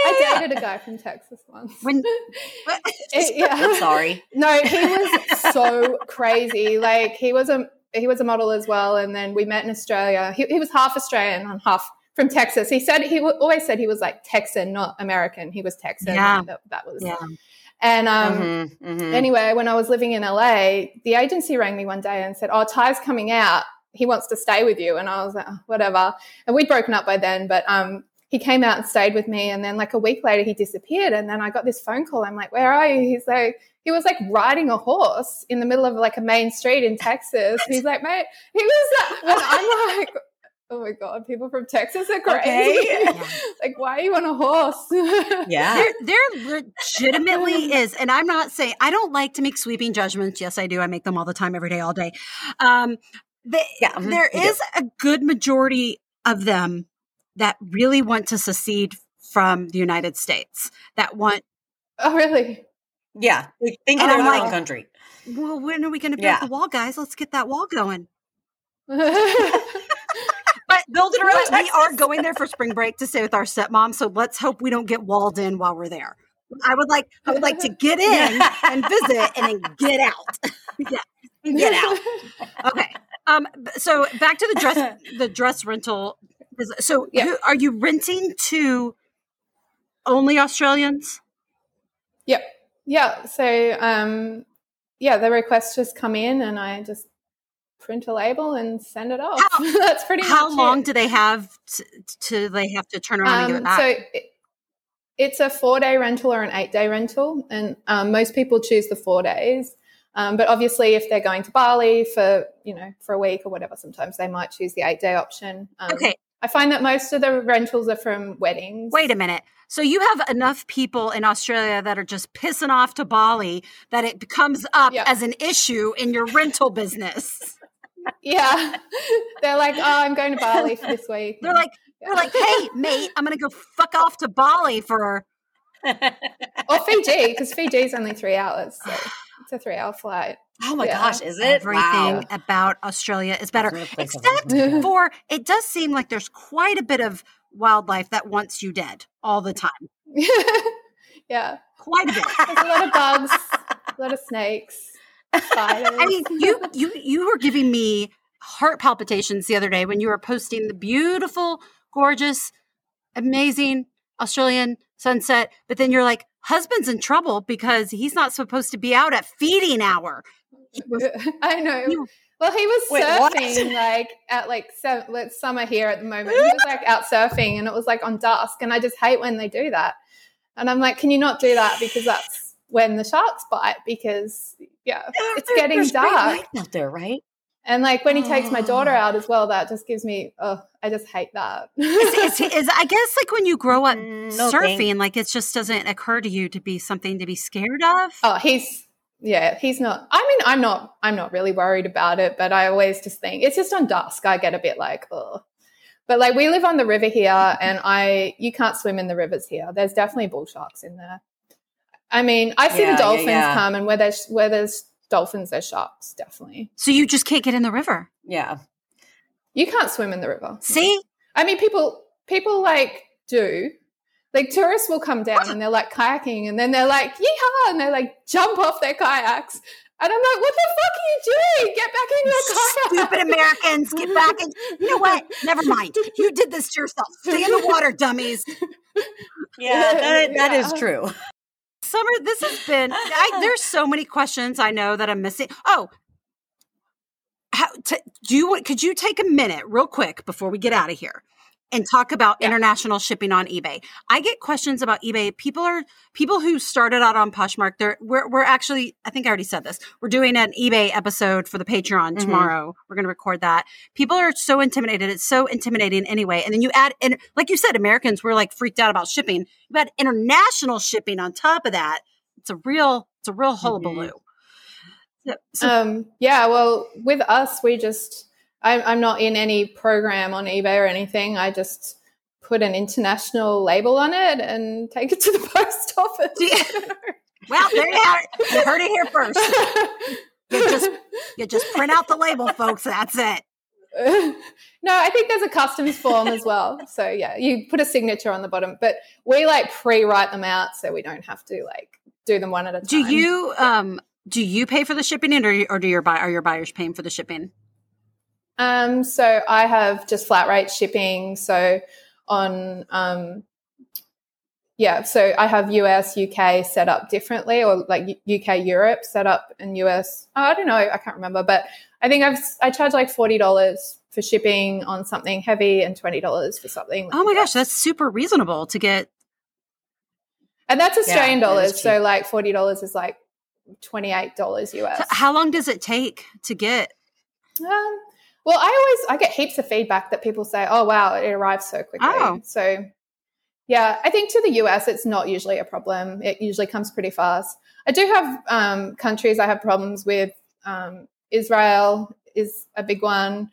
Speaker 5: I dated a guy from Texas once.
Speaker 2: When [laughs]
Speaker 5: It- [laughs] yeah.
Speaker 1: I'm sorry. [laughs]
Speaker 5: No, he was so crazy. Like he was a he was a model as well, and then we met in Australia. He, he was half Australian and half from Texas. He said he always said he was like Texan, not American. He was Texan.
Speaker 2: Yeah.
Speaker 5: that, that was.
Speaker 2: yeah.
Speaker 5: And um,
Speaker 1: Mhm, mhm.
Speaker 5: anyway, when I was living in LA, the agency rang me one day and said, "Oh, Ty's coming out. He wants to stay with you." And I was like, oh, "Whatever." And we'd broken up by then, but um, he came out and stayed with me. And then, like a week later, he disappeared. And then I got this phone call. I'm like, "Where are you?" He's like, he was like riding a horse in the middle of like a main street in Texas. He's like, "Mate," he was. Like, and I'm like. Oh my god, people from Texas are crazy.
Speaker 1: Okay. [laughs]
Speaker 5: like, why are you on a horse?
Speaker 1: yeah. [laughs]
Speaker 2: There, there legitimately is, and I'm not saying I don't like to make sweeping judgments. Yes, I do. I make them all the time, every day, all day. Um, the,
Speaker 1: Yeah, mhm,
Speaker 2: there
Speaker 1: you do.
Speaker 2: a good majority of them that really want to secede from the United States. That want,
Speaker 5: oh, really?
Speaker 1: Yeah. They think
Speaker 2: And
Speaker 1: they're
Speaker 2: I'm like-
Speaker 1: own country.
Speaker 2: well, when are we going to build
Speaker 1: Yeah.
Speaker 2: the wall, guys? Let's get that wall going. [laughs]
Speaker 1: But build it around
Speaker 2: we are going there for spring break to stay with our stepmom, so let's hope we don't get walled in while we're there. I would like, I would like to [laughs] get in and visit, and then get out. [laughs] yeah, get out. Okay. Um. So back to the dress, the dress rental. So,
Speaker 5: Yeah.
Speaker 2: who, are you renting to only Australians?
Speaker 5: Yep. Yeah. So, um, yeah, the requests just come in and I just print a label and send it off.
Speaker 2: How- [laughs]
Speaker 5: That's pretty
Speaker 2: How long
Speaker 5: it.
Speaker 2: do they have to, to they have to turn around and give it
Speaker 5: Um,
Speaker 2: back?
Speaker 5: so it, it's a four day rental or an eight day rental. And um, most people choose the four days. Um, but obviously, if they're going to Bali for, you know, for a week or whatever, sometimes they might choose the eight day option. Um,
Speaker 2: okay.
Speaker 5: I find that most of the rentals are from weddings.
Speaker 2: Wait a minute. So you have enough people in Australia that are just pissing off to Bali that it comes up
Speaker 5: Yeah.
Speaker 2: as an issue in your rental business. [laughs]
Speaker 5: Yeah. they're like, oh, I'm going to Bali for this week.
Speaker 2: They're like, they're like, hey, mate, I'm gonna go fuck off to Bali for
Speaker 5: or Fiji, because Fiji is only three hours. So it's a three hour flight.
Speaker 1: Oh my
Speaker 5: Yeah.
Speaker 1: gosh, is it?
Speaker 2: everything
Speaker 1: Wow.
Speaker 2: about Australia is better.
Speaker 1: That's another place I've
Speaker 2: Except
Speaker 1: wanted to go.
Speaker 2: for it does seem like there's quite a bit of wildlife that wants you dead all the time. [laughs]
Speaker 5: yeah.
Speaker 2: Quite a bit. [laughs]
Speaker 5: There's a lot of bugs, [laughs] a lot of snakes, spiders.
Speaker 2: I mean, you you you were giving me heart palpitations the other day when you were posting the beautiful, gorgeous, amazing Australian sunset, but then you're like, husband's in trouble because he's not supposed to be out at feeding hour. Was- [laughs]
Speaker 5: I know. Well, he was
Speaker 1: Wait, what?
Speaker 5: surfing like at like se- like summer here at the moment. He was like out [laughs] surfing, and it was like on dusk. And I just hate when they do that. And I'm like, can you not do that because that's when the sharks bite? Because yeah, it's getting
Speaker 1: there's
Speaker 5: dark.
Speaker 1: out there, right?
Speaker 5: And like when he takes my daughter
Speaker 1: Oh.
Speaker 5: out as well, that just gives me, oh, I just hate that.
Speaker 2: It's, it's, it's, I guess like when you grow up [laughs]
Speaker 1: no
Speaker 2: surfing, like it just doesn't occur to you to be something to be scared of.
Speaker 5: oh, he's yeah, he's not. I mean, I'm not. I'm not really worried about it, but I always just think it's just on dusk. I get a bit like, oh. But like we live on the river here, and I you can't swim in the rivers here. There's definitely bull sharks in there. I mean, I see
Speaker 1: Yeah, yeah,
Speaker 5: the dolphins
Speaker 1: yeah.
Speaker 5: come, and where there's where there's dolphins, there's sharks. Definitely,
Speaker 2: So you just can't get in the river.
Speaker 1: Yeah.
Speaker 5: you can't swim in the river.
Speaker 2: See?
Speaker 5: I mean, people people like do. Like tourists will come down and they're like kayaking, and then they're like yeehaw, and they're like jump off their kayaks, and I'm like, what the fuck are you doing? Get back in your kayak!
Speaker 2: Stupid Americans, get back in. [laughs] You know what? Never mind. You did this to yourself. Stay in the water, dummies. [laughs]
Speaker 1: Yeah, that, that is
Speaker 5: Yeah.
Speaker 1: true.
Speaker 2: Summer, this has been. I, [laughs] there's so many questions I know that I'm missing. Oh, how, t- do you? Could you take a minute, real quick, before we get out of here, and talk about
Speaker 5: Yeah.
Speaker 2: international shipping on eBay? I get questions about eBay. People are people who started out on Poshmark. They're we're we're actually. I think I already said this. We're doing an eBay episode for the Patreon
Speaker 1: Mhm.
Speaker 2: tomorrow. We're going to record that. People are so intimidated. It's so intimidating anyway. And then you add, and like you said, Americans were like freaked out about shipping. You add international shipping on top of that. It's a real, it's a real hullabaloo. So, so
Speaker 5: Um, yeah, well, with us, we just, I'm, I'm not in any program on eBay or anything. I just put an international label on it and take it to the [laughs] post office.
Speaker 2: Yeah. well, there you have it. You heard it here first. You just, you just print out the label, folks. That's it. [laughs]
Speaker 5: no, I think there's a customs form as well. So yeah, you put a signature on the bottom, but we like pre-write them out so we don't have to like do them one at a time.
Speaker 2: Do you, um, do you pay for the shipping, or, or do your buy, are your buyers paying for the shipping?
Speaker 5: Um, so I have just flat rate shipping. So on, um, yeah, so I have US, UK set up differently, or like UK, Europe set up, and US. oh, I don't know, I can't remember, but I think I've I charge like forty dollars for shipping on something heavy and twenty dollars for something.
Speaker 2: Oh my
Speaker 5: like
Speaker 2: gosh, that's super reasonable to get.
Speaker 5: and that's Australian
Speaker 1: that is
Speaker 5: dollars. So like forty dollars is like twenty eight dollars US.
Speaker 2: How long does it take to get?
Speaker 5: Um, well, I always I get heaps of feedback that people say, "Oh wow, it arrives so quickly."
Speaker 2: Oh.
Speaker 5: So, yeah, I think to the US it's not usually a problem. It usually comes pretty fast. I do have um, countries I have problems with. Um, Israel is a big one.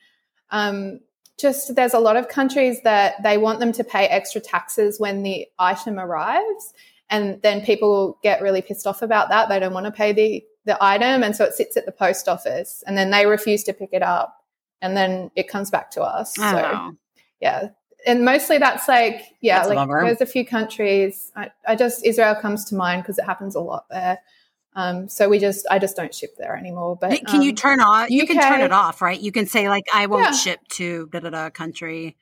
Speaker 5: Um, just there's a lot of countries that they want them to pay extra taxes when the item arrives, and then people get really pissed off about that. They don't want to pay the the item, and so it sits at the post office, and then they refuse to pick it up, and then it comes back to us.
Speaker 2: I
Speaker 5: so yeah, and mostly that's like yeah,
Speaker 1: That's
Speaker 5: like there's a few countries. I, I just Israel comes to mind because it happens a lot there. Um, so we just I just don't ship there anymore. But
Speaker 2: can you
Speaker 5: um,
Speaker 2: turn off? You can turn it off, right? You can say like, "I won't
Speaker 5: Yeah.
Speaker 2: ship to da da da country."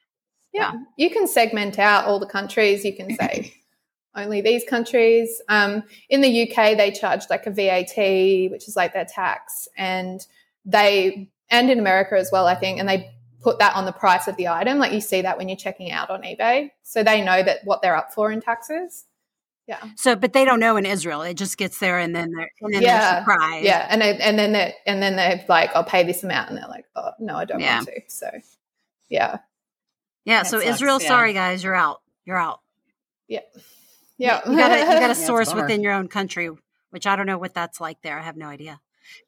Speaker 5: yeah, you can segment out all the countries. You can [laughs] say only these countries. Um, in the UK, they charge like a VAT, which is like their tax, and they and in America as well, I think, and they put that on the price of the item. Like you see that when you're checking out on eBay, so they know that what they're up for in taxes. Yeah.
Speaker 2: So, but they don't know in Israel. It just gets there, and then they're and then
Speaker 5: Yeah,
Speaker 2: they're surprised.
Speaker 5: Yeah, and they, and then they and then they're like, "I'll pay this amount," and they're like, "Oh no, I don't
Speaker 2: Yeah.
Speaker 5: want to." So, yeah,
Speaker 2: yeah.
Speaker 1: That
Speaker 2: So
Speaker 1: sucks,
Speaker 2: Israel,
Speaker 1: yeah.
Speaker 2: sorry guys, you're out. You're out.
Speaker 5: yeah, yeah.
Speaker 2: You gotta you gotta [laughs]
Speaker 1: it's a
Speaker 2: source within your own country, which I don't know what that's like there. I have no idea.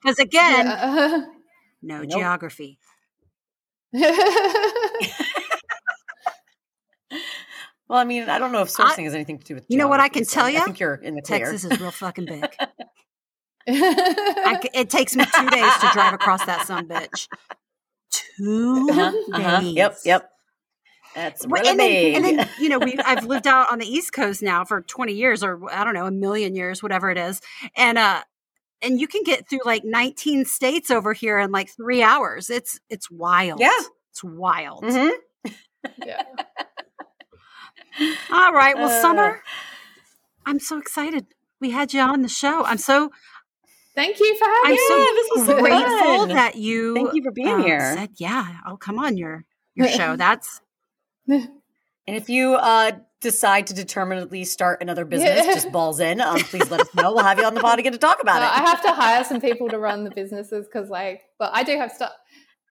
Speaker 2: Because again,
Speaker 5: Yeah. [laughs]
Speaker 2: no
Speaker 1: Nope.
Speaker 2: geography. [laughs]
Speaker 1: Well, I mean, I don't know if sourcing has anything to do with.
Speaker 2: you know what I can
Speaker 1: so
Speaker 2: tell
Speaker 1: you?
Speaker 2: I
Speaker 1: think you're in the clear.
Speaker 2: Texas is real fucking big. [laughs] I it takes me two days to drive across that sun bitch. 2
Speaker 1: Uh-huh, uh-huh.
Speaker 2: days.
Speaker 1: Yep, yep. That's really
Speaker 2: and, then, and then you know we I've [laughs] lived out on the East Coast now for 20 years or I don't know a million years whatever it is and uh and you can get through like 19 states over here in like 3 hours it's it's wild
Speaker 1: Yeah.
Speaker 2: it's wild
Speaker 1: Mhm.
Speaker 5: yeah. [laughs]
Speaker 2: all right well
Speaker 1: Uh.
Speaker 2: summer I'm so excited we had you on the show I'm so
Speaker 5: Thank you for having
Speaker 2: I'm
Speaker 5: me.
Speaker 2: so
Speaker 1: this was so
Speaker 2: grateful
Speaker 1: fun.
Speaker 2: that you
Speaker 1: Thank you for being
Speaker 2: um,
Speaker 1: here.
Speaker 2: said yeah oh come on your your show [laughs] that's
Speaker 1: And if you uh, decide to determinately start another business,
Speaker 5: Yeah.
Speaker 1: just balls in, um, please let us know. We'll have you on the pod again to talk about
Speaker 5: Uh,
Speaker 1: it.
Speaker 5: I have to hire some people to run the businesses because, like, but I do have stuff.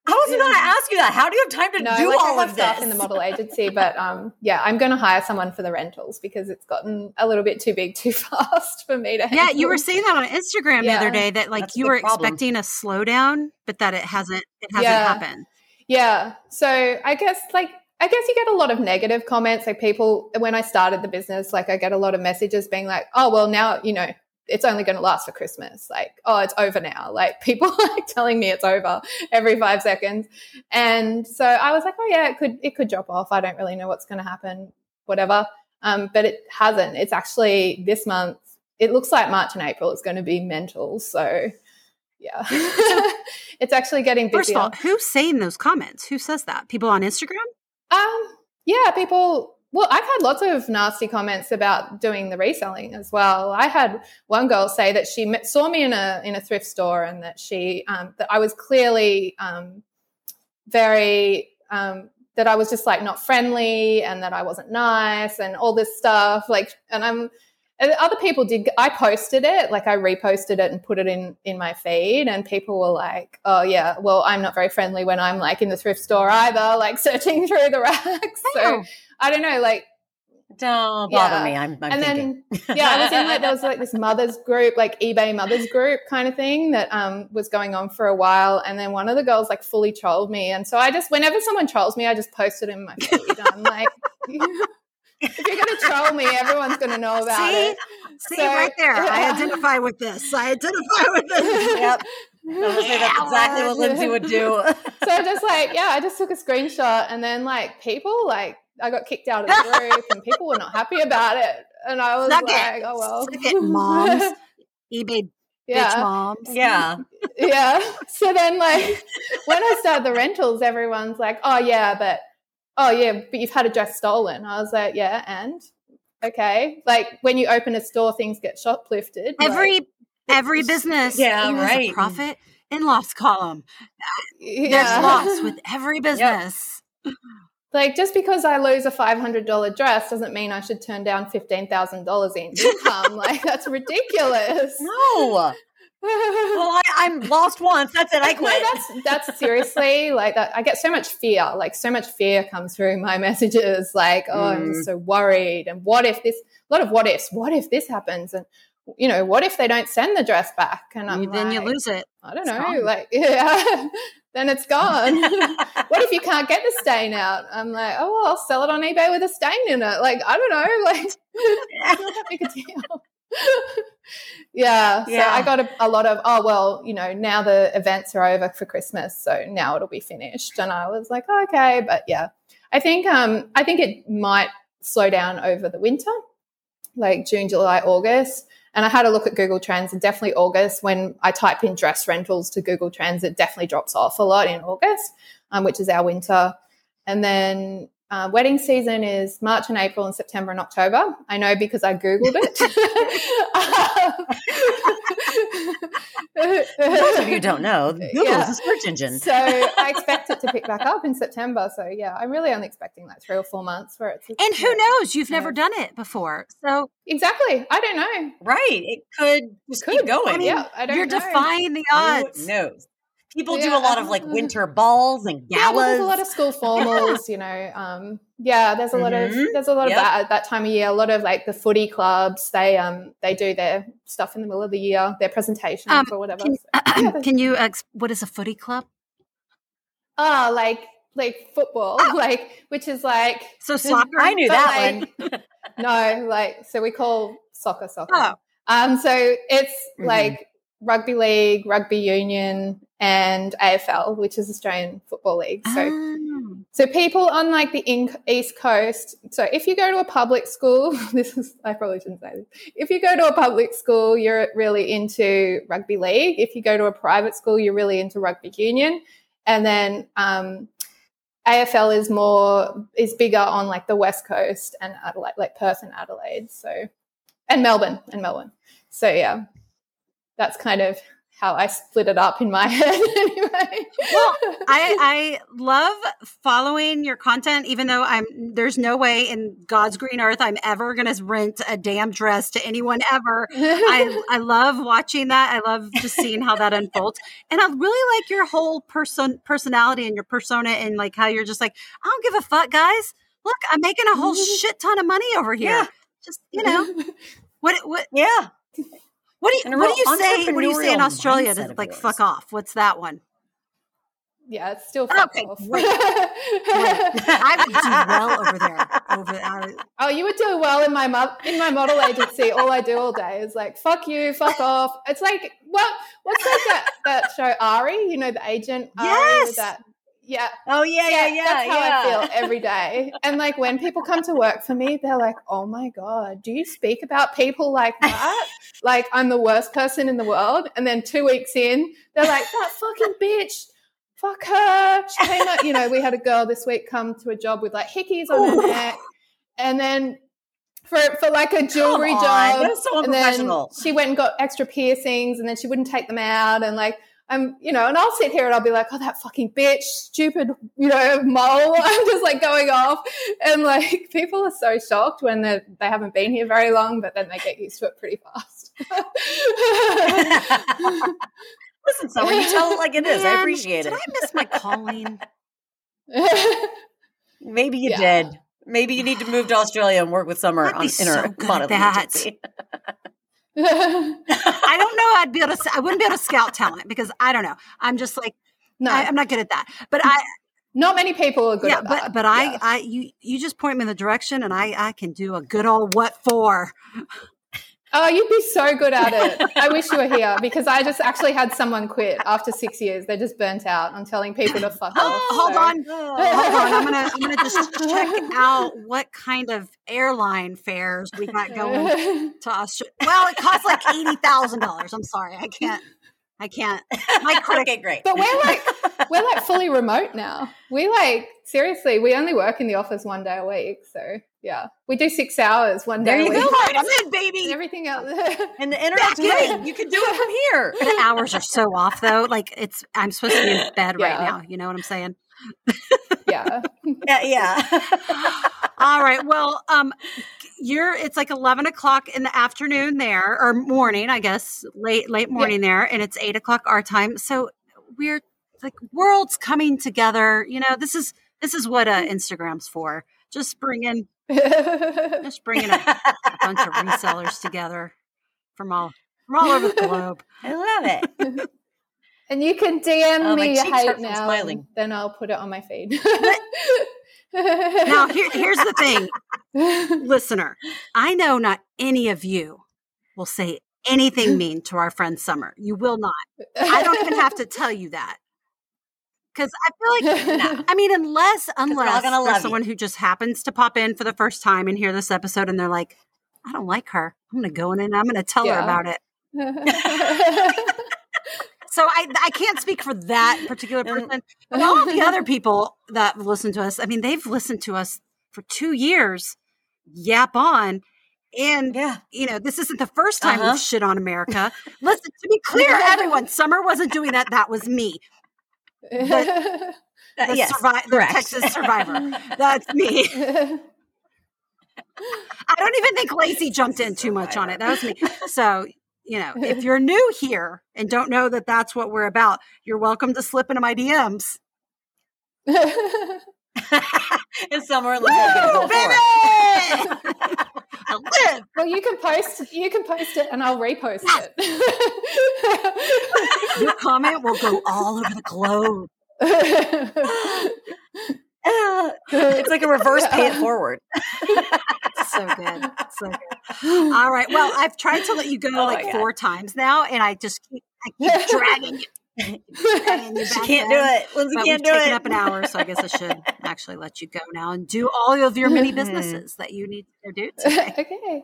Speaker 1: I was going to ask you that. How do you have time to
Speaker 5: no,
Speaker 1: do
Speaker 5: like
Speaker 1: all
Speaker 5: I have
Speaker 1: of
Speaker 5: stuff
Speaker 1: this?
Speaker 5: in the model [laughs] agency, but um, yeah, I'm going to hire someone for the rentals because it's gotten a little bit too big too [laughs] fast for me to.
Speaker 2: Yeah, you were
Speaker 5: handle.
Speaker 2: saying that on Instagram the other day that like
Speaker 1: That's
Speaker 2: you were
Speaker 1: problem.
Speaker 2: expecting a slowdown, but that it hasn't it hasn't
Speaker 5: Yeah.
Speaker 2: happened.
Speaker 5: Yeah. So I guess like I guess you get a lot of negative comments. Like people when I started the business, like I get a lot of messages being like, "Oh, well now, you know, it's only going to last for Christmas." Like, "Oh, it's over now." [laughs] Like people are like telling me it's over every 5 seconds. And so I was like, "Oh yeah, it could it could drop off. I don't really know what's going to happen, whatever." Um, but it hasn't. It's actually this month. It looks like March and April is going to be mental. So yeah. [laughs] [laughs] it's actually getting busier.
Speaker 2: First of all, who's saying those comments? Who says that? People on Instagram?
Speaker 5: Um, yeah, people. Well, I've had lots of nasty comments about doing the reselling as well. I had one girl say that she met, saw me in a in a thrift store and that she um, that I was clearly um, very um, that I was just like not friendly and that I wasn't nice and all this stuff. Like, and I'm and other people did. I posted it, like I reposted it and put it in in my feed, and people were like, "Oh yeah, well I'm not very friendly when I'm like in the thrift store either, [laughs] like searching through the racks." So. I don't know, like
Speaker 1: Don't bother
Speaker 5: Yeah.
Speaker 1: me. I'm, I'm
Speaker 5: and
Speaker 1: thinking.
Speaker 5: then yeah, I was in like there was [laughs] like this mothers group, like eBay mothers group kind of thing that um was going on for a while, and then one of the girls like fully trolled me, and so I just whenever someone trolls me, I just post it in my feed. I'm like, [laughs] if you're gonna troll me, everyone's gonna know about
Speaker 2: See?
Speaker 5: it.
Speaker 2: See
Speaker 5: So-
Speaker 2: right there. I [laughs] identify with this. I identify with this.
Speaker 1: yep. I was gonna say that's exactly what Lindsey would do. [laughs]
Speaker 5: so I just like, yeah, I just took a screenshot and then like people like I got kicked out of the group and people were not happy about it. And I was
Speaker 2: Suck
Speaker 5: like,
Speaker 2: it.
Speaker 5: oh well.
Speaker 2: Suck it, moms. [laughs] eBay bitch
Speaker 5: yeah.
Speaker 2: moms.
Speaker 1: yeah.
Speaker 5: Yeah. So then like when I started the rentals, everyone's like, oh yeah, but oh yeah, but you've had a dress stolen. I was like, yeah, and okay. Like when you open a store, things get shoplifted.
Speaker 2: Every
Speaker 5: like,
Speaker 2: every business
Speaker 1: Yeah, right.
Speaker 2: a profit and loss column. There's [laughs]
Speaker 5: yeah.
Speaker 2: loss with every business.
Speaker 5: Like just because I lose a five hundred dollar dress doesn't mean I should turn down fifteen thousand dollars in income. [laughs] like that's ridiculous.
Speaker 1: No. Well, [laughs] I, I'm lost once. That's it. I
Speaker 5: No,
Speaker 1: quit.
Speaker 5: that's that's seriously like that. I get so much fear. Like so much fear comes through my [laughs] messages. Like, oh, I'm
Speaker 1: Mm.
Speaker 5: just so worried. And what if this? A lot of what ifs. What if this happens? And you know, what if they don't send the dress back? And I'm
Speaker 2: then you lose it.
Speaker 5: I don't
Speaker 2: It's
Speaker 5: know.
Speaker 2: gone.
Speaker 5: Like, [laughs] yeah, then it's gone. what if you can't get the stain out? I'm like, oh, well, I'll sell it on eBay with a stain in it. Like, I don't know. Like, it's not that big a deal. [laughs] yeah. So I got a, a lot of, oh, well, you know, now the events are over for Christmas. So now it'll be finished. And I was like, oh, okay. But yeah, I think, um, I think it might slow down over the winter, like June, July, August. And I had a look at Google Trends and definitely August, when I type in dress rentals to Google Trends, it definitely drops off a lot in August, um, which is our winter. And then uh, wedding season is March and April and September and October. I know because I Googled it. [laughs] [laughs]
Speaker 1: For those of you don't know, Google
Speaker 5: Yeah.
Speaker 1: is a search engine.
Speaker 5: so I expect it to pick back up in September. So yeah, I'm really only expecting like three or four months where it's
Speaker 2: And who knows? You've never done it before. So
Speaker 5: exactly. I don't know.
Speaker 1: Right. It could just keep
Speaker 5: Could.
Speaker 1: going.
Speaker 2: I mean,
Speaker 5: yeah, I don't
Speaker 2: you're
Speaker 5: know.
Speaker 2: defying the
Speaker 1: Who
Speaker 2: odds.
Speaker 1: knows? People do a lot of like winter balls and
Speaker 5: Yeah, well,
Speaker 1: galas.
Speaker 5: there's a lot of school [laughs] formals, you know. Um, yeah, there's a lot of
Speaker 1: Mhm.
Speaker 5: there's a lot
Speaker 1: Yep.
Speaker 5: of that at that time of year. A lot of like the footy clubs, they um they do their stuff in the middle of the year, their presentations
Speaker 2: Um,
Speaker 5: or whatever.
Speaker 2: Can,
Speaker 5: So, yeah, [clears throat]
Speaker 2: can you, ex- what is a footy club?
Speaker 5: ah, like like football, [laughs] like which is like
Speaker 2: So [laughs] soccer.
Speaker 1: I knew that
Speaker 5: like,
Speaker 1: one.
Speaker 5: no, like so we call soccer soccer.
Speaker 2: Oh.
Speaker 5: Um, so it's
Speaker 1: Mhm.
Speaker 5: like rugby league, rugby union, and AFL, which is Australian Football League. So
Speaker 2: Oh.
Speaker 5: So people on like the in- East Coast. So if you go to a public school, [laughs] this is I probably shouldn't say this. If you go to a public school, you're really into rugby league. If you go to a private school, you're really into rugby union. And then um, AFL is more is bigger on like the West Coast and Adelaide, like Perth and Adelaide. So and Melbourne and Melbourne. So yeah, that's kind of how I split it up in my [laughs] head anyway.
Speaker 2: Well, I, [laughs] I love following your content, even though I'm there's no way in God's green earth I'm ever gonna rent a damn dress to anyone ever. I [laughs] I love watching that. I love just seeing how that unfolds. And I really like your whole person personality and your persona and like how you're just like, I don't give a fuck, guys. Look, I'm making a whole shit ton of money over here.
Speaker 1: Yeah.
Speaker 2: Just you know. What what
Speaker 1: Yeah.
Speaker 2: What do you what do you say what do you say in Australia to like fuck off? What's that one?
Speaker 5: yeah, it's still fuck
Speaker 2: Okay,
Speaker 5: off.
Speaker 2: great. [laughs] [laughs] I would do well over there. Over I,
Speaker 5: Oh, you would do well in my mo- in my model agency. All I do all day is like fuck you, fuck off. It's like what what's like that that show Ari? You know the agent Ari
Speaker 2: Yes!
Speaker 5: with that. Yeah,
Speaker 1: Oh yeah, yeah, yeah.
Speaker 5: That's how
Speaker 1: yeah.
Speaker 5: I feel every day. And like when people come to work for me, they're like, "Oh my god, do you speak about people like [laughs] that? like I'm the worst person in the world." And then two weeks in, they're like, "That fucking bitch." Fuck her. She came out, you know, we had a girl this week come to a job with like hickeys on her neck. And then for for like a jewelry job.
Speaker 1: so
Speaker 5: and then she went and got extra piercings and then she wouldn't take them out and like I'm, you know, and I'll sit here and I'll be like, oh, that fucking bitch, stupid, you know, mole. [laughs] I'm just like going off. And like people are so shocked when they they haven't been here very long, but then they get used to it pretty fast. [laughs]
Speaker 1: Listen, Summer, you tell it like it is. I
Speaker 2: Man,
Speaker 1: appreciate
Speaker 2: did
Speaker 1: it.
Speaker 2: I miss my calling? [laughs]
Speaker 1: Maybe you
Speaker 5: Yeah.
Speaker 1: did. Maybe you need to move to Australia and work with Summer on, in
Speaker 2: so
Speaker 1: her
Speaker 2: good at
Speaker 1: modeling
Speaker 2: that. [laughs] I don't know. I'd be able to. I wouldn't be able to scout talent because I don't know. I'm just like
Speaker 5: no,
Speaker 2: I, I'm not good at that. But I
Speaker 5: not many people are good
Speaker 2: yeah.
Speaker 5: at
Speaker 2: But
Speaker 5: that.
Speaker 2: but I
Speaker 5: Yeah.
Speaker 2: I you you just point me in the direction and I I can do a good old what for.
Speaker 5: Oh, you'd be so good at it. I wish you were here because I just actually had someone quit after six years. They're just burnt out on telling people to fuck oh, off.
Speaker 2: Hold
Speaker 5: So-
Speaker 2: on. Hold on, I'm gonna I'm gonna just [laughs] check out what kind of airline fares we got going to Australia. Well, it costs like eighty thousand dollars. I'm sorry, I can't. I can't. My [laughs] credit.
Speaker 1: okay, great.
Speaker 5: But we're like we're like fully remote now. We like seriously, we only work in the office one day a week. So yeah, we do six hours one day.
Speaker 1: There you
Speaker 5: a
Speaker 1: go.
Speaker 5: week.
Speaker 2: All right, I'm in,
Speaker 5: And
Speaker 2: baby.
Speaker 5: everything else. [laughs]
Speaker 1: and the internet's great. You can do it from [laughs] here.
Speaker 2: The hours are so off, though. Like it's. I'm supposed to be in [laughs] bed right now. You know what I'm saying?
Speaker 5: yeah.
Speaker 1: Yeah, yeah.
Speaker 2: All right. Well, um, you're. It's like eleven o'clock in the afternoon there, or morning, I guess, late late morning there, and it's eight o'clock our time. So we're like worlds coming together. You know, this is this is what uh, Instagram's for. Just bringing just bringing a, a bunch of resellers together from all from all over the globe. [laughs]
Speaker 1: I love it. [laughs]
Speaker 5: and you can DM
Speaker 1: Oh, my
Speaker 5: me your
Speaker 1: cheeks hurt
Speaker 5: hate
Speaker 1: from
Speaker 5: now.
Speaker 1: smiling.
Speaker 5: Then I'll put it on my feed.
Speaker 2: Now, here, here's the thing, listener. I know not any of you will say anything mean to our friend Summer. You will not. I don't even have to tell you that. Because I feel like, [laughs] I mean, unless unless there's
Speaker 1: you.
Speaker 2: someone who just happens to pop in for the first time and hear this episode, and they're like, "I don't like her. I'm going to go in and I'm going to tell her about it." [laughs] [laughs] So I I can't speak for that particular person, but all the other people that listen to us. I mean, they've listened to us for two years, yap on, and
Speaker 1: Yeah.
Speaker 2: you know this isn't the first time
Speaker 1: Uh-huh.
Speaker 2: we've shit on America. Listen, to be clear, everyone, Summer wasn't doing that. That was me,
Speaker 1: Uh, [laughs]
Speaker 2: the,
Speaker 1: yes,
Speaker 2: survi- the. Texas survivor. [laughs] That's me. [laughs] I don't even think Lacey jumped in too much on it. That was me. So, you know, if you're new here and don't know that that's what we're about, you're welcome to slip into my DMs.
Speaker 1: And Summer looks like [laughs] a
Speaker 2: Woo,
Speaker 1: go
Speaker 2: baby!
Speaker 1: for it.
Speaker 2: I live.
Speaker 5: well, you can post. You can post it, and I'll repost it. [laughs]
Speaker 2: Your comment will go all over the globe. [laughs]
Speaker 1: It's like a reverse pay it forward.
Speaker 2: So good. So good. All right. Well, I've tried to let you go
Speaker 1: Oh
Speaker 2: like four times now, and I just keep, I keep dragging you. [laughs]
Speaker 1: She can't do it. Lindsey
Speaker 2: But
Speaker 1: can't do
Speaker 2: taken
Speaker 1: it.
Speaker 2: up an hour, so I guess I should [laughs] actually let you go now and do all of your mini
Speaker 1: Mm-hmm.
Speaker 2: businesses that you need to do [laughs] today.
Speaker 5: okay.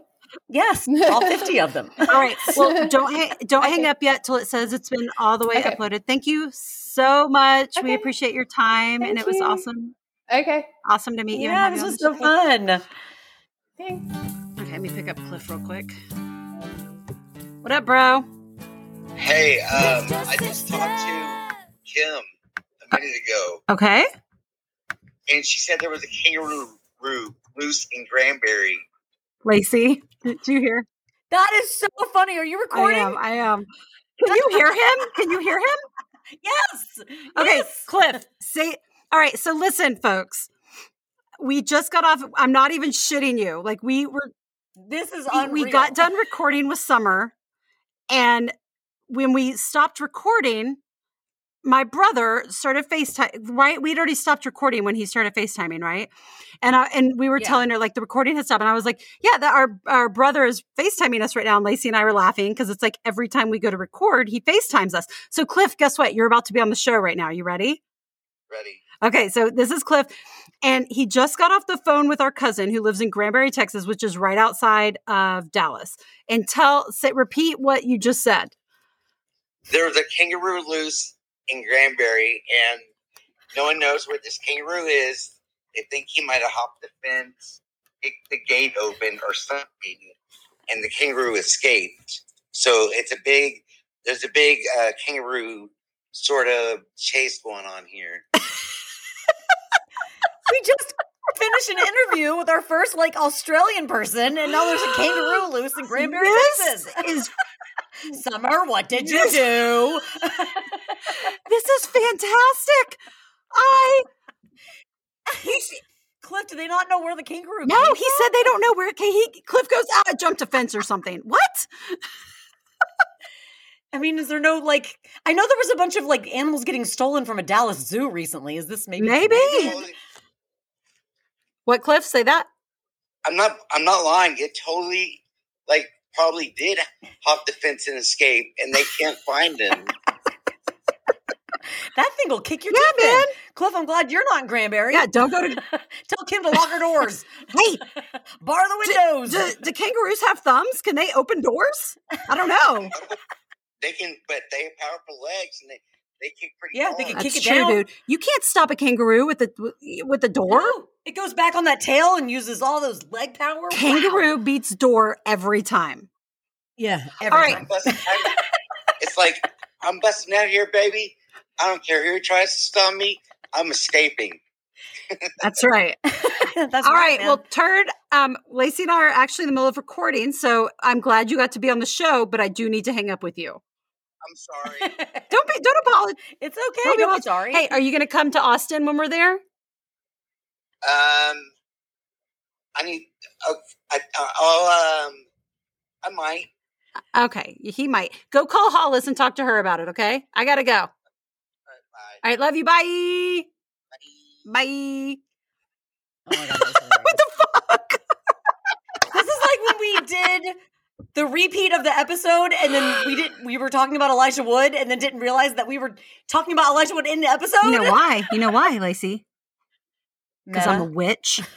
Speaker 1: Yes, all 50 of them.
Speaker 2: All right. Well, don't hang, don't hang up yet till it says it's been all the way
Speaker 5: Okay.
Speaker 2: uploaded. Thank you so much. We appreciate your time, and it was
Speaker 5: you.
Speaker 2: awesome.
Speaker 5: Okay.
Speaker 2: Awesome to meet you.
Speaker 1: Yeah, this
Speaker 2: you
Speaker 1: was so
Speaker 2: show.
Speaker 1: fun.
Speaker 5: Thanks.
Speaker 2: Okay, let me pick up Cliff real quick. What up, bro?
Speaker 6: Hey, um, I just talked to Kim a minute ago,
Speaker 2: Okay.
Speaker 6: and she said there was a kangaroo loose in Granbury.
Speaker 2: Lacey, [laughs] did you hear?
Speaker 1: That is so funny. Are you recording?
Speaker 2: I
Speaker 1: recording?
Speaker 2: am. I am. Can you hear him? Can you hear him? [laughs]
Speaker 1: Yes.
Speaker 2: Okay,
Speaker 1: Yes.
Speaker 2: Cliff, say. All right, so listen, folks. We just got off. I'm not even shitting you. Like we were,
Speaker 1: This is
Speaker 2: we,
Speaker 1: unreal.
Speaker 2: we got done recording with Summer, and when we stopped recording, my brother started FaceTime. Right, we'd already stopped recording when he started FaceTiming, right? And I, and we were
Speaker 1: Yeah.
Speaker 2: telling her like the recording had stopped, and I was like, "Yeah, that our our brother is FaceTiming us right now." And Lacey and I were laughing because it's like every time we go to record, he FaceTimes us. So, Cliff, guess what? You're about to be on the show right now. You ready?
Speaker 6: Ready?
Speaker 2: Okay, so this is Cliff, and he just got off the phone with our cousin who lives in Granbury, Texas, which is right outside of Dallas. And tell, say, repeat what you just said.
Speaker 6: There was a kangaroo loose in Granbury, and no one knows where this kangaroo is. They think he might have hopped the fence, kicked the gate open, or something, and the kangaroo escaped. So it's a big, there's a big uh, kangaroo sort of chase going on here. [laughs]
Speaker 1: we just finished an interview with our first like Australian person, and now there's a kangaroo [gasps] loose in Granbury,
Speaker 2: This
Speaker 1: Texas.
Speaker 2: is [laughs]
Speaker 1: Summer, what did you
Speaker 2: This-
Speaker 1: do? [laughs]
Speaker 2: this is fantastic. I [laughs]
Speaker 1: Cliff, do they not know where the kangaroo?
Speaker 2: no,
Speaker 1: came
Speaker 2: he said they don't know where okay, he Cliff goes out, I jumped a fence or something. What?
Speaker 1: I mean, is there no like? I know there was a bunch of like animals getting stolen from a Dallas zoo recently. Is this maybe?
Speaker 2: Maybe.
Speaker 6: Totally-
Speaker 2: What Cliff say that?
Speaker 6: I'm not. I'm not lying. It totally, like, probably did hop the fence and escape, and they can't find him. [laughs]
Speaker 1: That thing will kick your
Speaker 2: Yeah,
Speaker 1: teeth
Speaker 2: man.
Speaker 1: in. Cliff, I'm glad you're not in Granbury.
Speaker 2: Yeah, don't go to [laughs]
Speaker 1: Tell Kim to lock her doors. [laughs]
Speaker 2: Hey,
Speaker 1: Bar the windows.
Speaker 2: do, do kangaroos have thumbs? Can they open doors? I don't know.
Speaker 6: They can, but they have powerful legs, and they they kick pretty
Speaker 1: Yeah, they
Speaker 6: hard.
Speaker 1: can kick
Speaker 2: That's
Speaker 1: it
Speaker 2: true,
Speaker 1: down.
Speaker 2: dude. You can't stop a kangaroo with the with the door.
Speaker 1: No, it goes back on that tail and uses all those leg power. Wow.
Speaker 2: Kangaroo beats door every time.
Speaker 1: Yeah. Every
Speaker 2: All right.
Speaker 1: time.
Speaker 6: Busting it's like I'm busting out here, baby. I don't care who tries to stop me. I'm escaping. [laughs]
Speaker 2: That's right. [laughs]
Speaker 1: That's
Speaker 2: All right.
Speaker 1: man.
Speaker 2: Well, Turd, um, Lacey and I are actually in the middle of recording, so I'm glad you got to be on the show, but I do need to hang up with you.
Speaker 6: I'm sorry. [laughs]
Speaker 2: Don't be, don't apologize.
Speaker 1: it's okay.
Speaker 2: Don't
Speaker 1: Don't,
Speaker 2: be
Speaker 1: be sorry.
Speaker 2: Hey, are you going to come to Austin when we're there?
Speaker 6: Um, I need. Uh, I, I'll. Um, I might.
Speaker 2: Okay, he might. Go call Hollis and talk to her about it. Okay, I gotta go. All right,
Speaker 6: Bye.
Speaker 2: right, love you. Bye. Bye.
Speaker 1: Oh my god, [laughs]
Speaker 2: What the fuck? [laughs]
Speaker 1: this is like when we did the repeat of the episode, and then we did we were talking about Elijah Wood, and then didn't realize that we were talking about Elijah Wood in the episode.
Speaker 2: You know why? You know why, Lacey? Because I'm a witch. [laughs]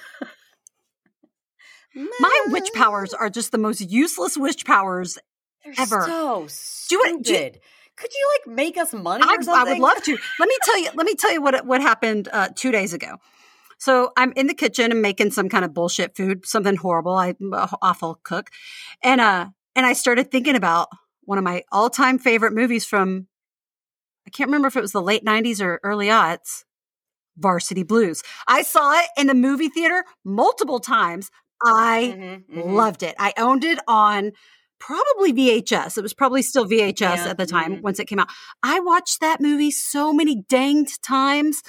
Speaker 2: My witch powers are just the most useless witch powers
Speaker 1: They're
Speaker 2: ever.
Speaker 1: So
Speaker 2: Do you
Speaker 1: stupid.
Speaker 2: do you-
Speaker 1: Could you like make us money
Speaker 2: I,
Speaker 1: or something?
Speaker 2: I would love to. Let me tell you. Let me tell you what what happened uh, two days ago. So I'm in the kitchen and making some kind of bullshit food, something horrible. I'm an awful cook, and uh, and I started thinking about one of my all time favorite movies from. I can't remember if it was the late '90s or early aughts. Varsity Blues. I saw it in the movie theater multiple times. I
Speaker 1: Mhm, mhm.
Speaker 2: loved it. I owned it on probably VHS. It was probably still VHS
Speaker 1: Yeah,
Speaker 2: at the time
Speaker 1: mhm.
Speaker 2: once it came out. I watched that movie so many danged times.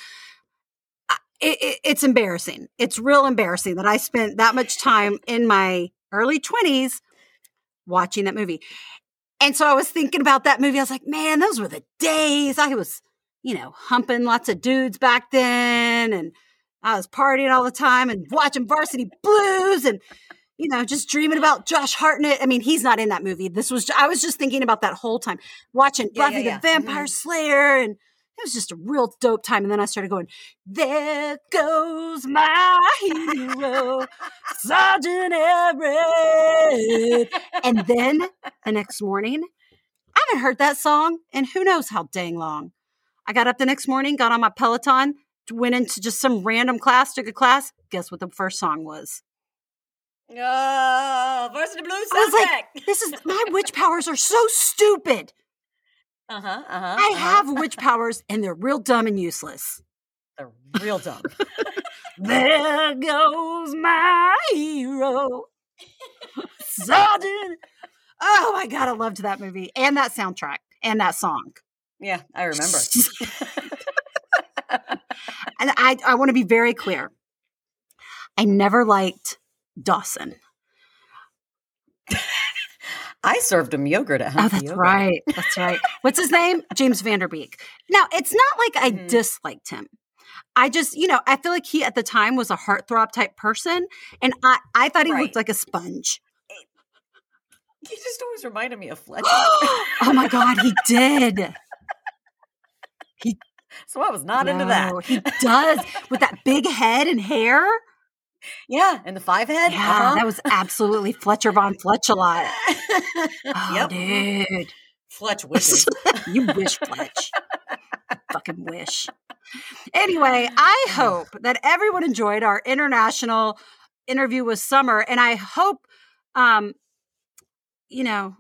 Speaker 2: It, it, it's embarrassing. It's real embarrassing that I spent that much time in my early 20s watching that movie. And so I was thinking about that movie. I was like, man, those were the days. I was, you know, humping lots of dudes back then. And I was partying all the time and watching Varsity Blues and, you know, just dreaming about Josh Hartnett. I mean, he's not in that movie. This was, I was just thinking about that whole time, watching
Speaker 1: Yeah,
Speaker 2: Buffy
Speaker 1: yeah,
Speaker 2: the
Speaker 1: yeah.
Speaker 2: Vampire mm-hmm. Slayer. And it was just a real dope time. And then I started going, there goes my hero, Sergeant Everett. And then the next morning, I haven't heard that song in who knows how dang long. I got up the next morning, got on my Peloton, went into just some random class, took a class. Guess what the first song was?
Speaker 1: Uh, Varsity Blues
Speaker 2: I was like, this is my witch powers are so stupid.
Speaker 1: Uh huh. Uh huh.
Speaker 2: I have witch powers and they're real dumb and useless.
Speaker 1: They're real dumb.
Speaker 2: There goes my hero. Sergeant. Oh my god, I loved that movie and that soundtrack and that song.
Speaker 1: yeah, I remember. [laughs]
Speaker 2: And I, I want to be very clear. I never liked Dawson.
Speaker 1: I served him yogurt at
Speaker 2: Oh, that's
Speaker 1: Yoga.
Speaker 2: right. That's right. What's his name? [laughs] James Van Der Beek. Now, it's not like I
Speaker 1: Mhm.
Speaker 2: disliked him. I just, you know, I feel like he at the time was a heartthrob type person, and I, I thought he
Speaker 1: Right.
Speaker 2: looked like a sponge.
Speaker 1: He just always reminded me of Fletcher. [gasps]
Speaker 2: oh my god, he did. [laughs] He.
Speaker 1: so I was not into that.
Speaker 2: He does with that big head and hair.
Speaker 1: Yeah, and the five head.
Speaker 2: Yeah,
Speaker 1: uh-huh.
Speaker 2: that was absolutely Fletcher von Fletch a lot. [laughs] Oh,
Speaker 1: yep.
Speaker 2: dude.
Speaker 1: Fletch [laughs] wishes. [laughs]
Speaker 2: you wish, Fletch. Fucking wish. Anyway, I hope that everyone enjoyed our international interview with Summer, and I hope, um, you know,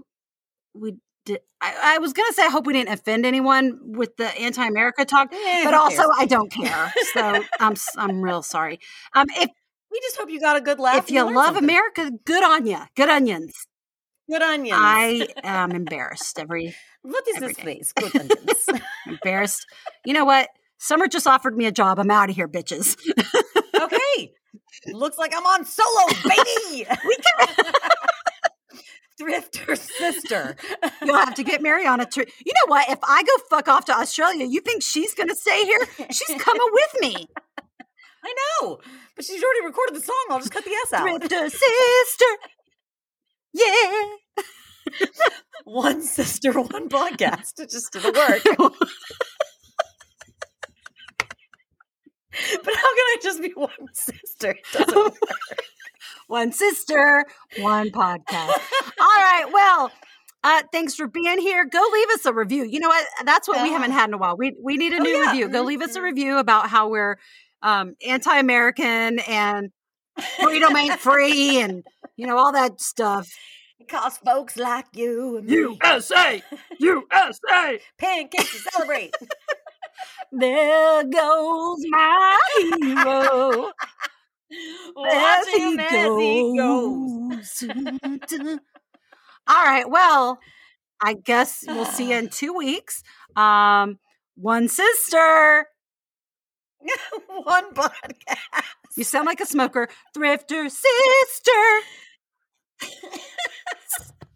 Speaker 2: we did. I, I was gonna say I hope we didn't offend anyone with the anti-America talk,
Speaker 1: Eh,
Speaker 2: but also
Speaker 1: cares?
Speaker 2: I don't care. So I'm I'm real sorry. Um, if
Speaker 1: we just hope you got a good laugh.
Speaker 2: if you love
Speaker 1: something.
Speaker 2: America, good on you. Good onions.
Speaker 1: good onions.
Speaker 2: I am embarrassed every
Speaker 1: what is
Speaker 2: every
Speaker 1: this
Speaker 2: day.
Speaker 1: face? Good onions. [laughs]
Speaker 2: embarrassed. You know what? Summer just offered me a job. I'm out of here, bitches.
Speaker 1: okay. Looks like I'm on solo, baby. [laughs] we can. [laughs] Thrifter sister.
Speaker 2: You'll have to get Mary on a trip. You know what? If I go fuck off to Australia, you think she's going to stay here? She's coming with me.
Speaker 1: I know, but she's already recorded the song. I'll just cut the S out.
Speaker 2: Thrifter sister. Yeah. [laughs]
Speaker 1: one sister, one podcast. It just didn't work. [laughs] [laughs] but how can I just be one sister? It doesn't work.
Speaker 2: one sister, one podcast. All right. Well, uh, thanks for being here. Go leave us a review. You know what? That's what we haven't had in a while. We we need a
Speaker 1: Oh,
Speaker 2: new
Speaker 1: yeah.
Speaker 2: review. Go leave us a review about how we're um, anti-American and freedom ain't free, and you know all that stuff.
Speaker 1: Cause folks like you and me.
Speaker 2: USA, USA. [laughs]
Speaker 1: Pancakes to celebrate.
Speaker 2: There goes my hero.
Speaker 1: Watch him as he goes.
Speaker 2: All right. Well, I guess we'll see you [sighs] in two weeks. Um, one sister. [laughs]
Speaker 1: One podcast.
Speaker 2: You sound like a smoker. Thrifter sister. [laughs]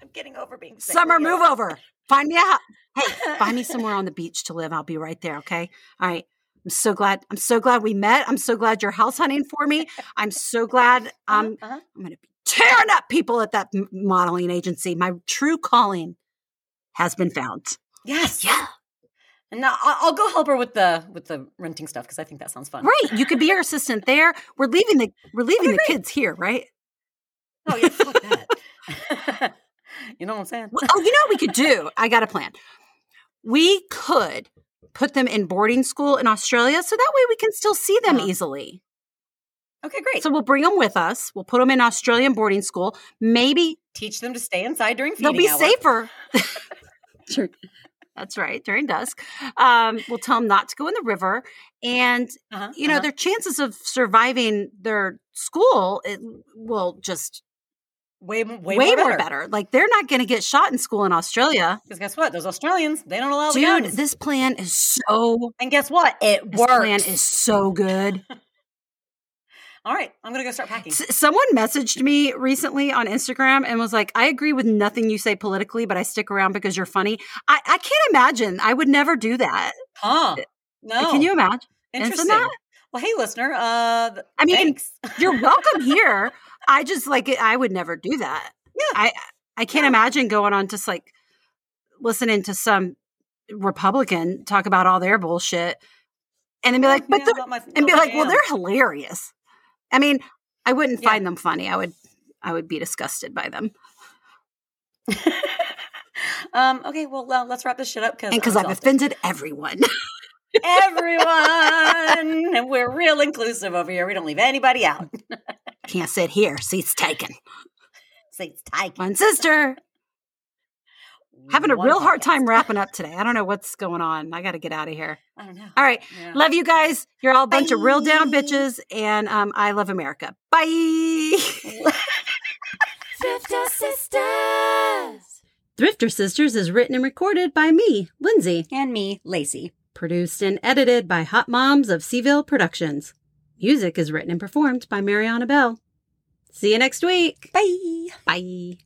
Speaker 1: I'm getting over being sick.
Speaker 2: Summer, move over. Find me a house. Hey, find me [laughs] somewhere on the beach to live. I'll be right there. Okay. All right. I'm so glad. I'm so glad we met. I'm so glad you're house hunting for me. I'm so glad. Um,
Speaker 1: Uh-huh.
Speaker 2: I'm going to be tearing up people at that modeling agency. My true calling has been found.
Speaker 1: Yes. Yeah. And now I'll, go help her with the with the renting stuff because I think that sounds fun.
Speaker 2: Right. You could be our assistant there. We're leaving the we're leaving the kids here, right?
Speaker 1: Oh yeah, fuck that. [laughs] you know what I'm saying?
Speaker 2: Well, oh, you know what we could do? I got a plan. We could put them in boarding school in Australia so that way we can still see them
Speaker 1: Uh-huh.
Speaker 2: easily.
Speaker 1: Okay, great.
Speaker 2: So we'll bring them with us. We'll put them in Australian boarding school. Maybe
Speaker 1: Teach them to stay inside during feeding.
Speaker 2: they'll be
Speaker 1: hour.
Speaker 2: safer. [laughs] Sure. That's right. During dusk, um, we'll tell them not to go in the river, and
Speaker 1: Uh-huh,
Speaker 2: you know
Speaker 1: uh-huh.
Speaker 2: their chances of surviving their school it will just
Speaker 1: way way,
Speaker 2: way,
Speaker 1: more,
Speaker 2: more better. Like they're not going to get shot in school in Australia,
Speaker 1: Because guess what? Those Australians they don't allow
Speaker 2: dude.
Speaker 1: guns.
Speaker 2: This plan is so.
Speaker 1: and guess what? It
Speaker 2: This
Speaker 1: works.
Speaker 2: plan is so good.
Speaker 1: All right, I'm gonna go start packing.
Speaker 2: S- someone messaged me recently on Instagram and was like, "I agree with nothing you say politically, but I stick around because you're funny." I, I can't imagine. I would never do that.
Speaker 1: Huh? No.
Speaker 2: Can you imagine?
Speaker 1: Interesting. Well, hey, listener. Uh, th-
Speaker 2: I mean,
Speaker 1: thanks. [laughs]
Speaker 2: You're welcome here. I just like. I would never do that.
Speaker 1: Yeah.
Speaker 2: I I can't
Speaker 1: Yeah.
Speaker 2: imagine going on just like listening to some Republican talk about all their bullshit and then be like, but
Speaker 1: Yeah, my-
Speaker 2: and be like, well, they're hilarious. I mean, I wouldn't
Speaker 1: Yeah.
Speaker 2: find them funny. I would I would be disgusted by them. [laughs]
Speaker 1: um. Okay. Well, uh, let's wrap this shit up because
Speaker 2: because I've offended everyone.
Speaker 1: everyone, [laughs] and we're real inclusive over here. We don't leave anybody out.
Speaker 2: Can't sit here. Seats taken. [laughs]
Speaker 1: Seats taken.
Speaker 2: One sister. Having a real hard time [laughs] wrapping up today. I don't know what's going on. I got to get out of here.
Speaker 1: I don't know.
Speaker 2: All right.
Speaker 1: Yeah.
Speaker 2: Love you guys. You're all a bunch of real down bitches. And um, I love America. Bye. [laughs]
Speaker 7: Thrifter Sisters.
Speaker 2: Thrifter Sisters is written and recorded by me, Lindsey.
Speaker 1: And me, Lacey.
Speaker 2: Produced and edited by Hot Moms of Seaville Productions. Music is written and performed by Mariana Bell. See you next week.
Speaker 1: Bye.
Speaker 2: Bye.